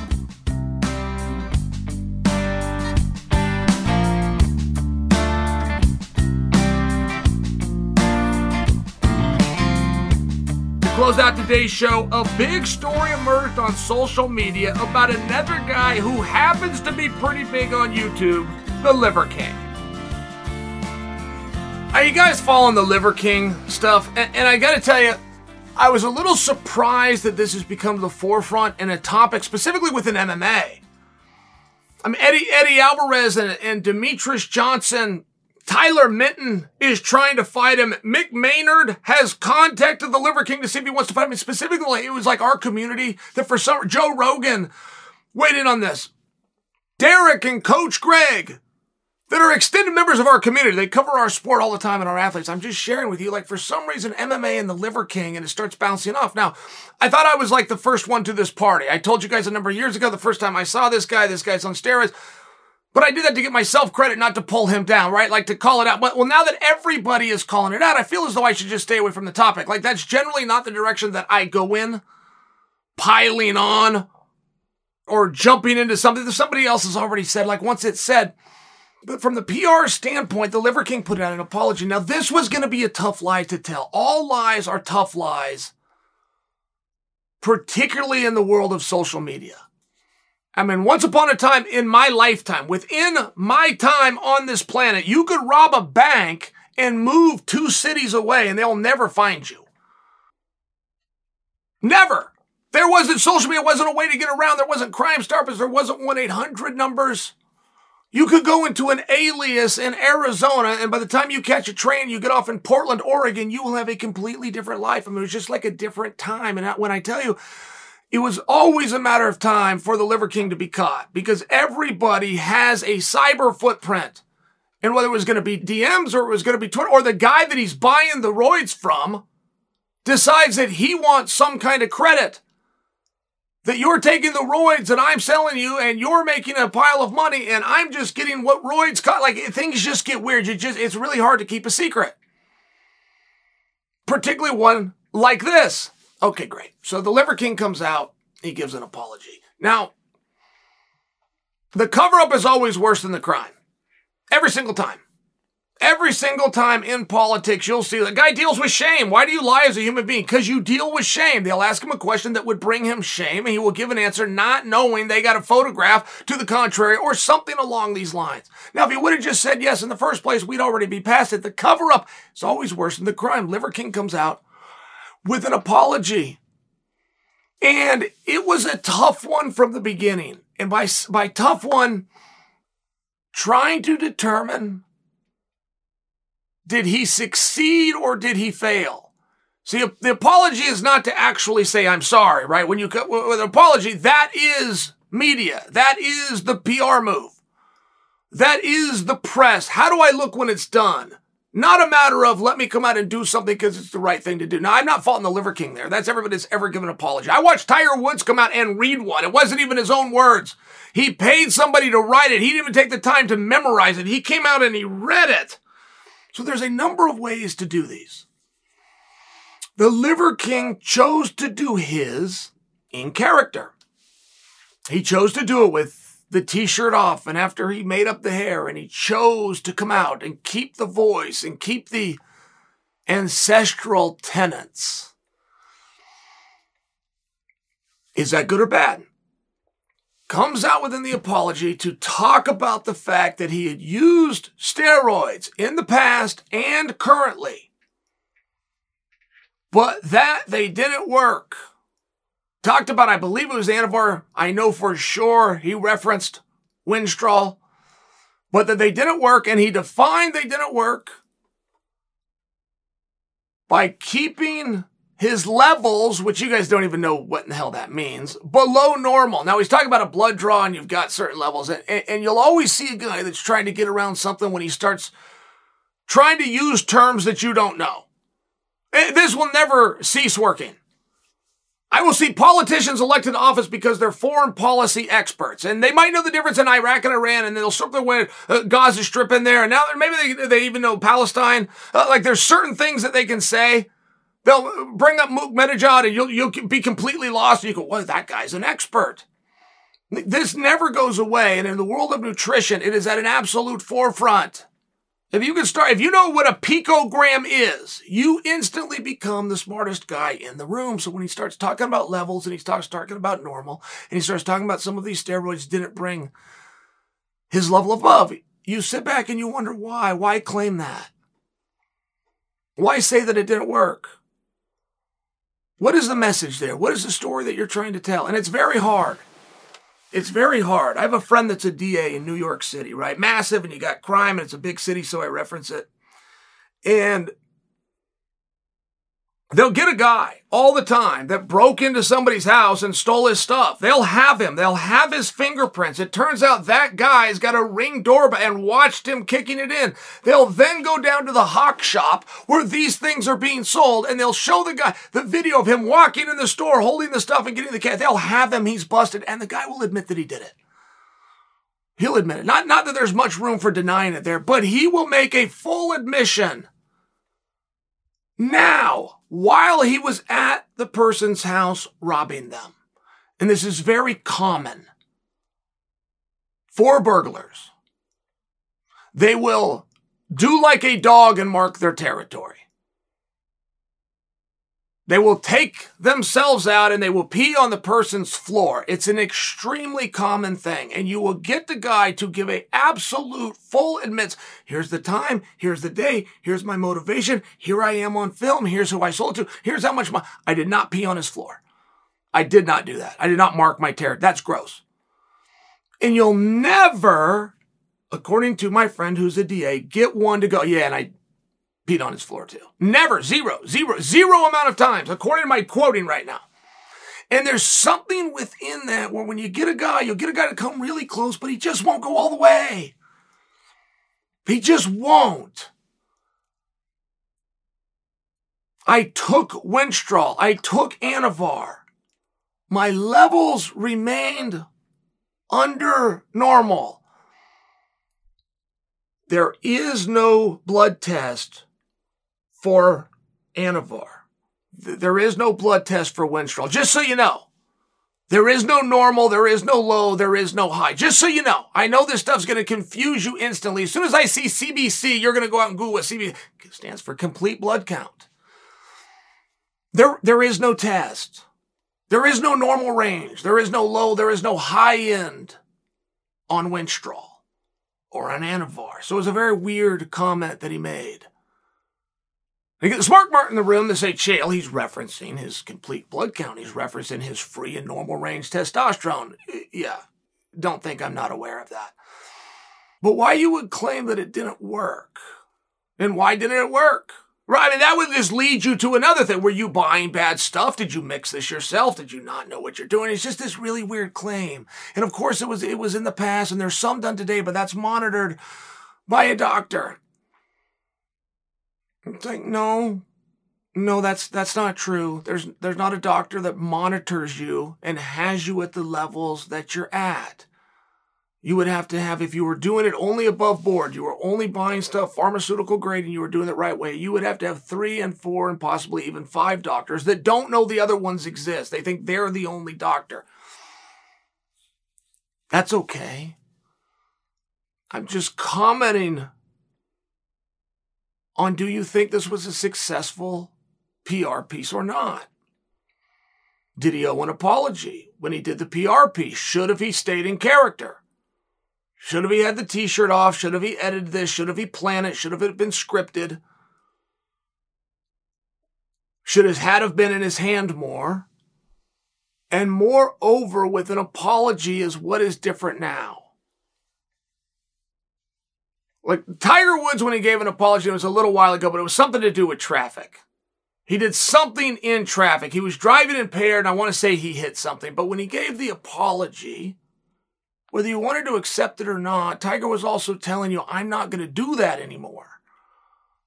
Close out today's show, a big story emerged on social media about another guy who happens to be pretty big on YouTube, the Liver King. Are you guys following the Liver King stuff? And, and I gotta tell you, I was a little surprised that this has become the forefront and a topic specifically within MMA. I mean, Eddie, Eddie Alvarez and, and Demetrious Johnson Tyler Minton is trying to fight him. Mick Maynard has contacted the Liver King to see if he wants to fight him. Specifically, it was like our community that for some, Joe Rogan weighed in on this. Derek and Coach Greg that are extended members of our community. They cover our sport all the time and our athletes. I'm just sharing with you, like for some reason, MMA and the Liver King, and it starts bouncing off. Now, I thought I was like the first one to this party. I told you guys a number of years ago, the first time I saw this guy, this guy's on steroids. But I do that to get myself credit, not to pull him down, right? Like to call it out. But well, now that everybody is calling it out, I feel as though I should just stay away from the topic. Like that's generally not the direction that I go in, piling on or jumping into something that somebody else has already said. Like once it's said, but from the PR standpoint, the Liver King put out an apology. Now, this was going to be a tough lie to tell. All lies are tough lies, particularly in the world of social media. I mean, once upon a time in my lifetime, within my time on this planet, you could rob a bank and move two cities away and they'll never find you. Never. There wasn't social media, wasn't a way to get around. There wasn't Crime Stoppers. There wasn't 1 800 numbers. You could go into an alias in Arizona, and by the time you catch a train, you get off in Portland, Oregon, you will have a completely different life. I mean, it was just like a different time. And when I tell you, it was always a matter of time for the Liver King to be caught because everybody has a cyber footprint. And whether it was going to be DMs or it was going to be Twitter or the guy that he's buying the roids from decides that he wants some kind of credit. That you're taking the roids and I'm selling you and you're making a pile of money and I'm just getting what roids cut. Like things just get weird. You just, it's really hard to keep a secret. Particularly one like this. Okay, great. So the Liver King comes out. He gives an apology. Now, the cover up is always worse than the crime. Every single time. Every single time in politics, you'll see the guy deals with shame. Why do you lie as a human being? Because you deal with shame. They'll ask him a question that would bring him shame, and he will give an answer not knowing they got a photograph to the contrary or something along these lines. Now, if he would have just said yes in the first place, we'd already be past it. The cover up is always worse than the crime. Liver King comes out with an apology. And it was a tough one from the beginning. And by, by tough one, trying to determine did he succeed or did he fail? See, the apology is not to actually say, I'm sorry, right? When you, with an apology, that is media. That is the PR move. That is the press. How do I look when it's done? Not a matter of let me come out and do something because it's the right thing to do. Now, I'm not faulting the Liver King there. That's everybody that's ever given an apology. I watched Tiger Woods come out and read one. It wasn't even his own words. He paid somebody to write it. He didn't even take the time to memorize it. He came out and he read it. So there's a number of ways to do these. The Liver King chose to do his in character. He chose to do it with the t-shirt off and after he made up the hair and he chose to come out and keep the voice and keep the ancestral tenets. Is that good or bad? Comes out within the apology to talk about the fact that he had used steroids in the past and currently, but that they didn't work talked about, I believe it was Anavar. I know for sure he referenced Winstrol, but that they didn't work, and he defined they didn't work by keeping his levels, which you guys don't even know what in the hell that means, below normal. Now he's talking about a blood draw and you've got certain levels and, and, you'll always see a guy that's trying to get around something when he starts trying to use terms that you don't know. Eh, this will never cease working. I will see politicians elected to office because they're foreign policy experts, and they might know the difference in Iraq and Iran, and they'll strip their uh, Gaza Strip in there, and now maybe they, they even know Palestine. Uh, like there's certain things that they can say. They'll bring up Ahmadinejad, and you'll you'll be completely lost. And you go, "Well, that guy's an expert." This never goes away, and in the world of nutrition, it is at an absolute forefront. If you can start, if you know what a picogram is, you instantly become the smartest guy in the room. So when he starts talking about levels and he starts talking about normal and he starts talking about some of these steroids didn't bring his level above, you sit back and you wonder why. Why claim that? Why say that it didn't work? What is the message there? What is the story that you're trying to tell? And it's very hard. It's very hard. I have a friend that's a DA in New York City, right? Massive, and you got crime, and it's a big city, so I reference it. And They'll get a guy all the time that broke into somebody's house and stole his stuff. They'll have him. They'll have his fingerprints. It turns out that guy's got a ring doorbell and watched him kicking it in. They'll then go down to the hawk shop where these things are being sold and they'll show the guy the video of him walking in the store holding the stuff and getting the cash. They'll have him. He's busted and the guy will admit that he did it. He'll admit it. Not, not that there's much room for denying it there, but he will make a full admission now while he was at the person's house robbing them. And this is very common for burglars. They will do like a dog and mark their territory. They will take themselves out and they will pee on the person's floor. It's an extremely common thing. And you will get the guy to give a absolute full admits. Here's the time. Here's the day. Here's my motivation. Here I am on film. Here's who I sold to. Here's how much my, I did not pee on his floor. I did not do that. I did not mark my territory. That's gross. And you'll never, according to my friend who's a DA, get one to go, yeah, and I peed on his floor too. Never, zero, zero, zero amount of times, according to my quoting right now. And there's something within that where when you get a guy, you'll get a guy to come really close, but he just won't go all the way. He just won't. I took Winstrol. I took Anavar. My levels remained under normal. There is no blood test for Anavar. There is no blood test for Winstrol, just so you know. There is no normal, there is no low, there is no high. Just so you know, I know this stuff's going to confuse you instantly. As soon as I see CBC, you're going to go out and Google what CBC stands for complete blood count. There, there is no test. There is no normal range. There is no low. There is no high end on Winstrol or on Anavar. So it was a very weird comment that he made. They get the smart mark in the room. They say, Chael, he's referencing his complete blood count. He's referencing his free and normal range testosterone. Yeah, don't think I'm not aware of that. But why you would claim that it didn't work? And why didn't it work? Right, mean, that would just lead you to another thing. Were you buying bad stuff? Did you mix this yourself? Did you not know what you're doing? It's just this really weird claim. And of course, it was, it was in the past and there's some done today, but that's monitored by a doctor. It's like, no, no, that's that's not true. There's there's not a doctor that monitors you and has you at the levels that you're at. You would have to have, if you were doing it only above board, you were only buying stuff pharmaceutical grade and you were doing it right way, you would have to have three and four and possibly even five doctors that don't know the other ones exist. They think they're the only doctor. That's okay. I'm just commenting on do you think this was a successful PR piece or not? Did he owe an apology when he did the PR piece? Should have he stayed in character? Should have he had the t-shirt off? Should have he edited this? Should have he planned it? Should have it been scripted? Should his hat have been in his hand more? And moreover, with an apology is what is different now. Like Tiger Woods, when he gave an apology, it was a little while ago, but it was something to do with traffic. He did something in traffic. He was driving impaired, and I want to say he hit something. But when he gave the apology, whether you wanted to accept it or not, Tiger was also telling you, I'm not going to do that anymore.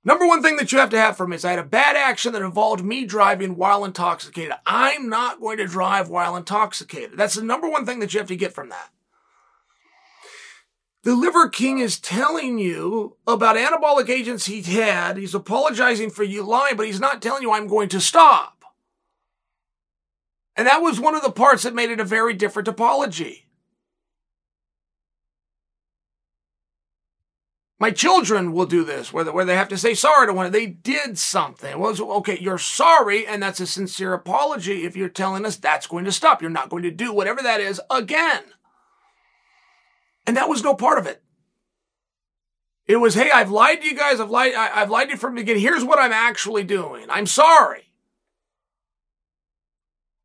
Number one thing that you have to have from me is I had a bad action that involved me driving while intoxicated. I'm not going to drive while intoxicated. That's the number one thing that you have to get from that. The Liver King is telling you about anabolic agents he had. He's apologizing for you lying, but he's not telling you I'm going to stop. And that was one of the parts that made it a very different apology. My children will do this, where, where they have to say sorry to one. They did something. Well, okay, you're sorry, and that's a sincere apology if you're telling us that's going to stop. You're not going to do whatever that is again. And that was no part of it. It was, hey, I've lied to you guys. I've lied. I, have lied to you from the beginning. Here's what I'm actually doing. I'm sorry.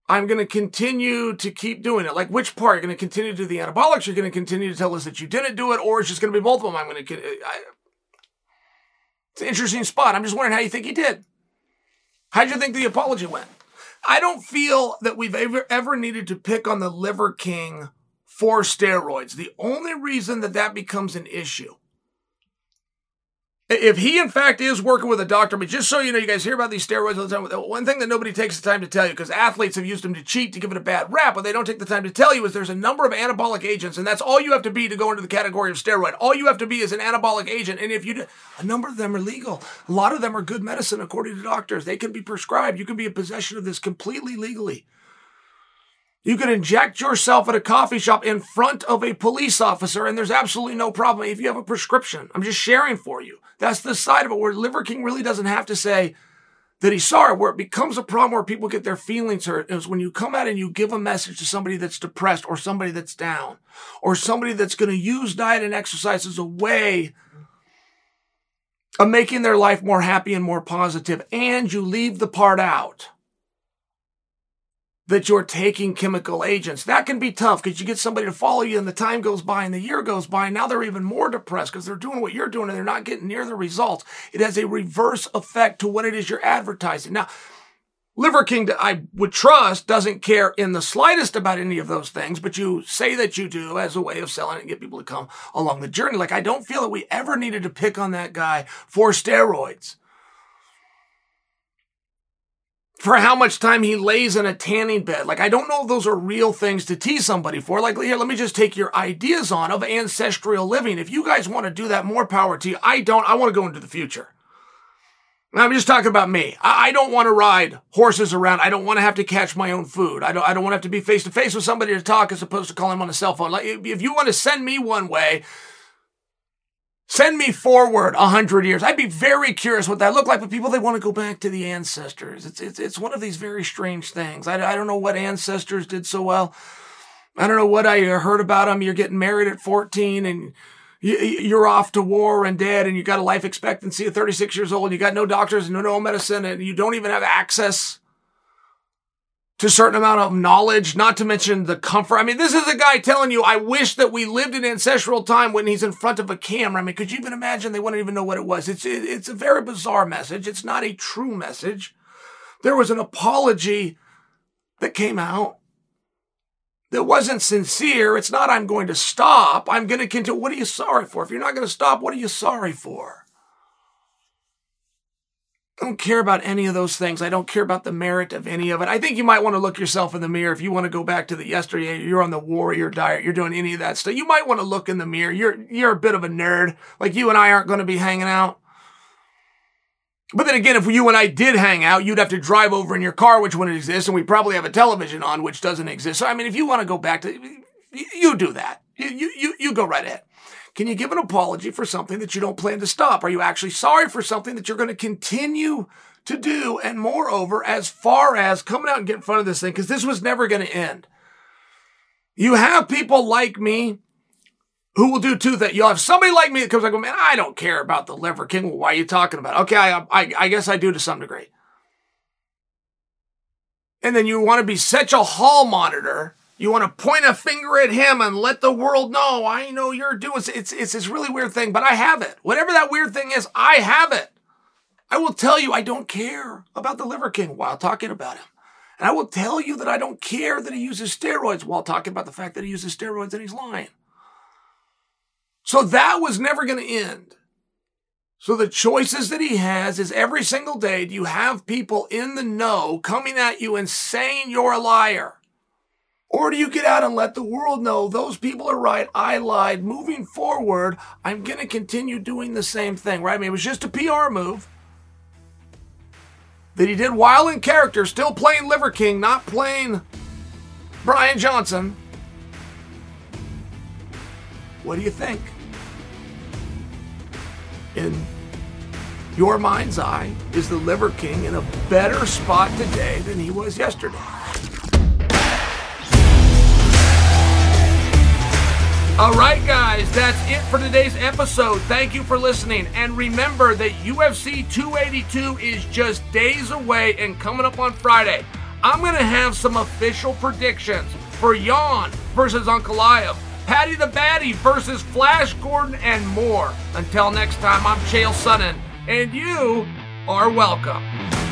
I'm going to continue to keep doing it. Like which part? You're going to continue to do the anabolics. You're going to continue to tell us that you didn't do it, or it's just going to be both of them. I'm going to. I, it's an interesting spot. I'm just wondering how you think he did. How'd you think the apology went? I don't feel that we've ever ever needed to pick on the Liver King for steroids. The only reason that that becomes an issue if he in fact is working with a doctor, but just so you know, you guys hear about these steroids all the time. One thing that nobody takes the time to tell you, because athletes have used them to cheat to give it a bad rap, but they don't take the time to tell you is there's a number of anabolic agents, and that's all you have to be to go into the category of steroid. All you have to be is an anabolic agent, and if you do, a number of them are legal. A lot of them are good medicine according to doctors. They can be prescribed. You can be in possession of this completely legally. You can inject yourself at a coffee shop in front of a police officer, and there's absolutely no problem if you have a prescription. I'm just sharing for you. That's the side of it where Liver King really doesn't have to say that he's sorry. Where it becomes a problem where people get their feelings hurt is when you come out and you give a message to somebody that's depressed or somebody that's down or somebody that's going to use diet and exercise as a way of making their life more happy and more positive, and you leave the part out that you're taking chemical agents. That can be tough because you get somebody to follow you and the time goes by and the year goes by and now they're even more depressed because they're doing what you're doing and they're not getting near the results. It has a reverse effect to what it is you're advertising. Now, Liver King, I would trust, doesn't care in the slightest about any of those things, but you say that you do as a way of selling it and get people to come along the journey. Like, I don't feel that we ever needed to pick on that guy for steroids for how much time he lays in a tanning bed. Like, I don't know if those are real things to tease somebody for. Like, here, let me just take your ideas on of ancestral living. If you guys want to do that, more power to you. I don't. I want to go into the future. I'm just talking about me. I, don't want to ride horses around. I don't want to have to catch my own food. I don't, I don't want to have to be face to face with somebody to talk as opposed to calling him on a cell phone. Like, if you want to send me one way, Send me forward a hundred years. I'd be very curious what that looked like. But people, they want to go back to the ancestors. It's it's it's one of these very strange things. I, I don't know what ancestors did so well. I don't know what I uh, heard about them. You're getting married at 14 and you're off to war and dead and you got a life expectancy of 36 years old. You got no doctors and no medicine and you don't even have access to a certain amount of knowledge, not to mention the comfort. I mean, this is a guy telling you, I wish that we lived in ancestral time when he's in front of a camera. I mean, could you even imagine they wouldn't even know what it was? It's, it's a very bizarre message. It's not a true message. There was an apology that came out that wasn't sincere. It's not, I'm going to stop. I'm going to continue. What are you sorry for? If you're not going to stop, what are you sorry for? I don't care about any of those things. I don't care about the merit of any of it. I think you might want to look yourself in the mirror if you want to go back to the yesterday. You're on the warrior diet. You're doing any of that stuff. You might want to look in the mirror. You're you're a bit of a nerd. Like you and I aren't going to be hanging out. But then again, if you and I did hang out, you'd have to drive over in your car, which wouldn't exist, and we probably have a television on, which doesn't exist. So I mean, if you want to go back to, you do that. You you you go right ahead. Can you give an apology for something that you don't plan to stop? Are you actually sorry for something that you're going to continue to do? And moreover, as far as coming out and get in front of this thing, because this was never going to end. You have people like me who will do two things. You'll have somebody like me that comes like, man, I don't care about the liver king. Well, why are you talking about it? Okay, I, I, I guess I do to some degree. And then you want to be such a hall monitor you want to point a finger at him and let the world know, I know you're doing it's it's this really weird thing, but I have it. Whatever that weird thing is, I have it. I will tell you I don't care about the Liver King while talking about him. And I will tell you that I don't care that he uses steroids while talking about the fact that he uses steroids and he's lying. So that was never going to end. So the choices that he has is every single day, do you have people in the know coming at you and saying you're a liar? Or do you get out and let the world know those people are right? I lied. Moving forward, I'm going to continue doing the same thing, right? I mean, it was just a PR move that he did while in character, still playing Liver King, not playing Brian Johnson. What do you think? in your mind's eye, is the Liver King in a better spot today than he was yesterday? All right, guys, that's it for today's episode. Thank you for listening. And remember that UFC 282 is just days away and coming up on Friday. I'm going to have some official predictions for Yan versus Ankalaev, Paddy the Baddy versus Flash Gordon, and more. Until next time, I'm Chael Sonnen, and you are welcome.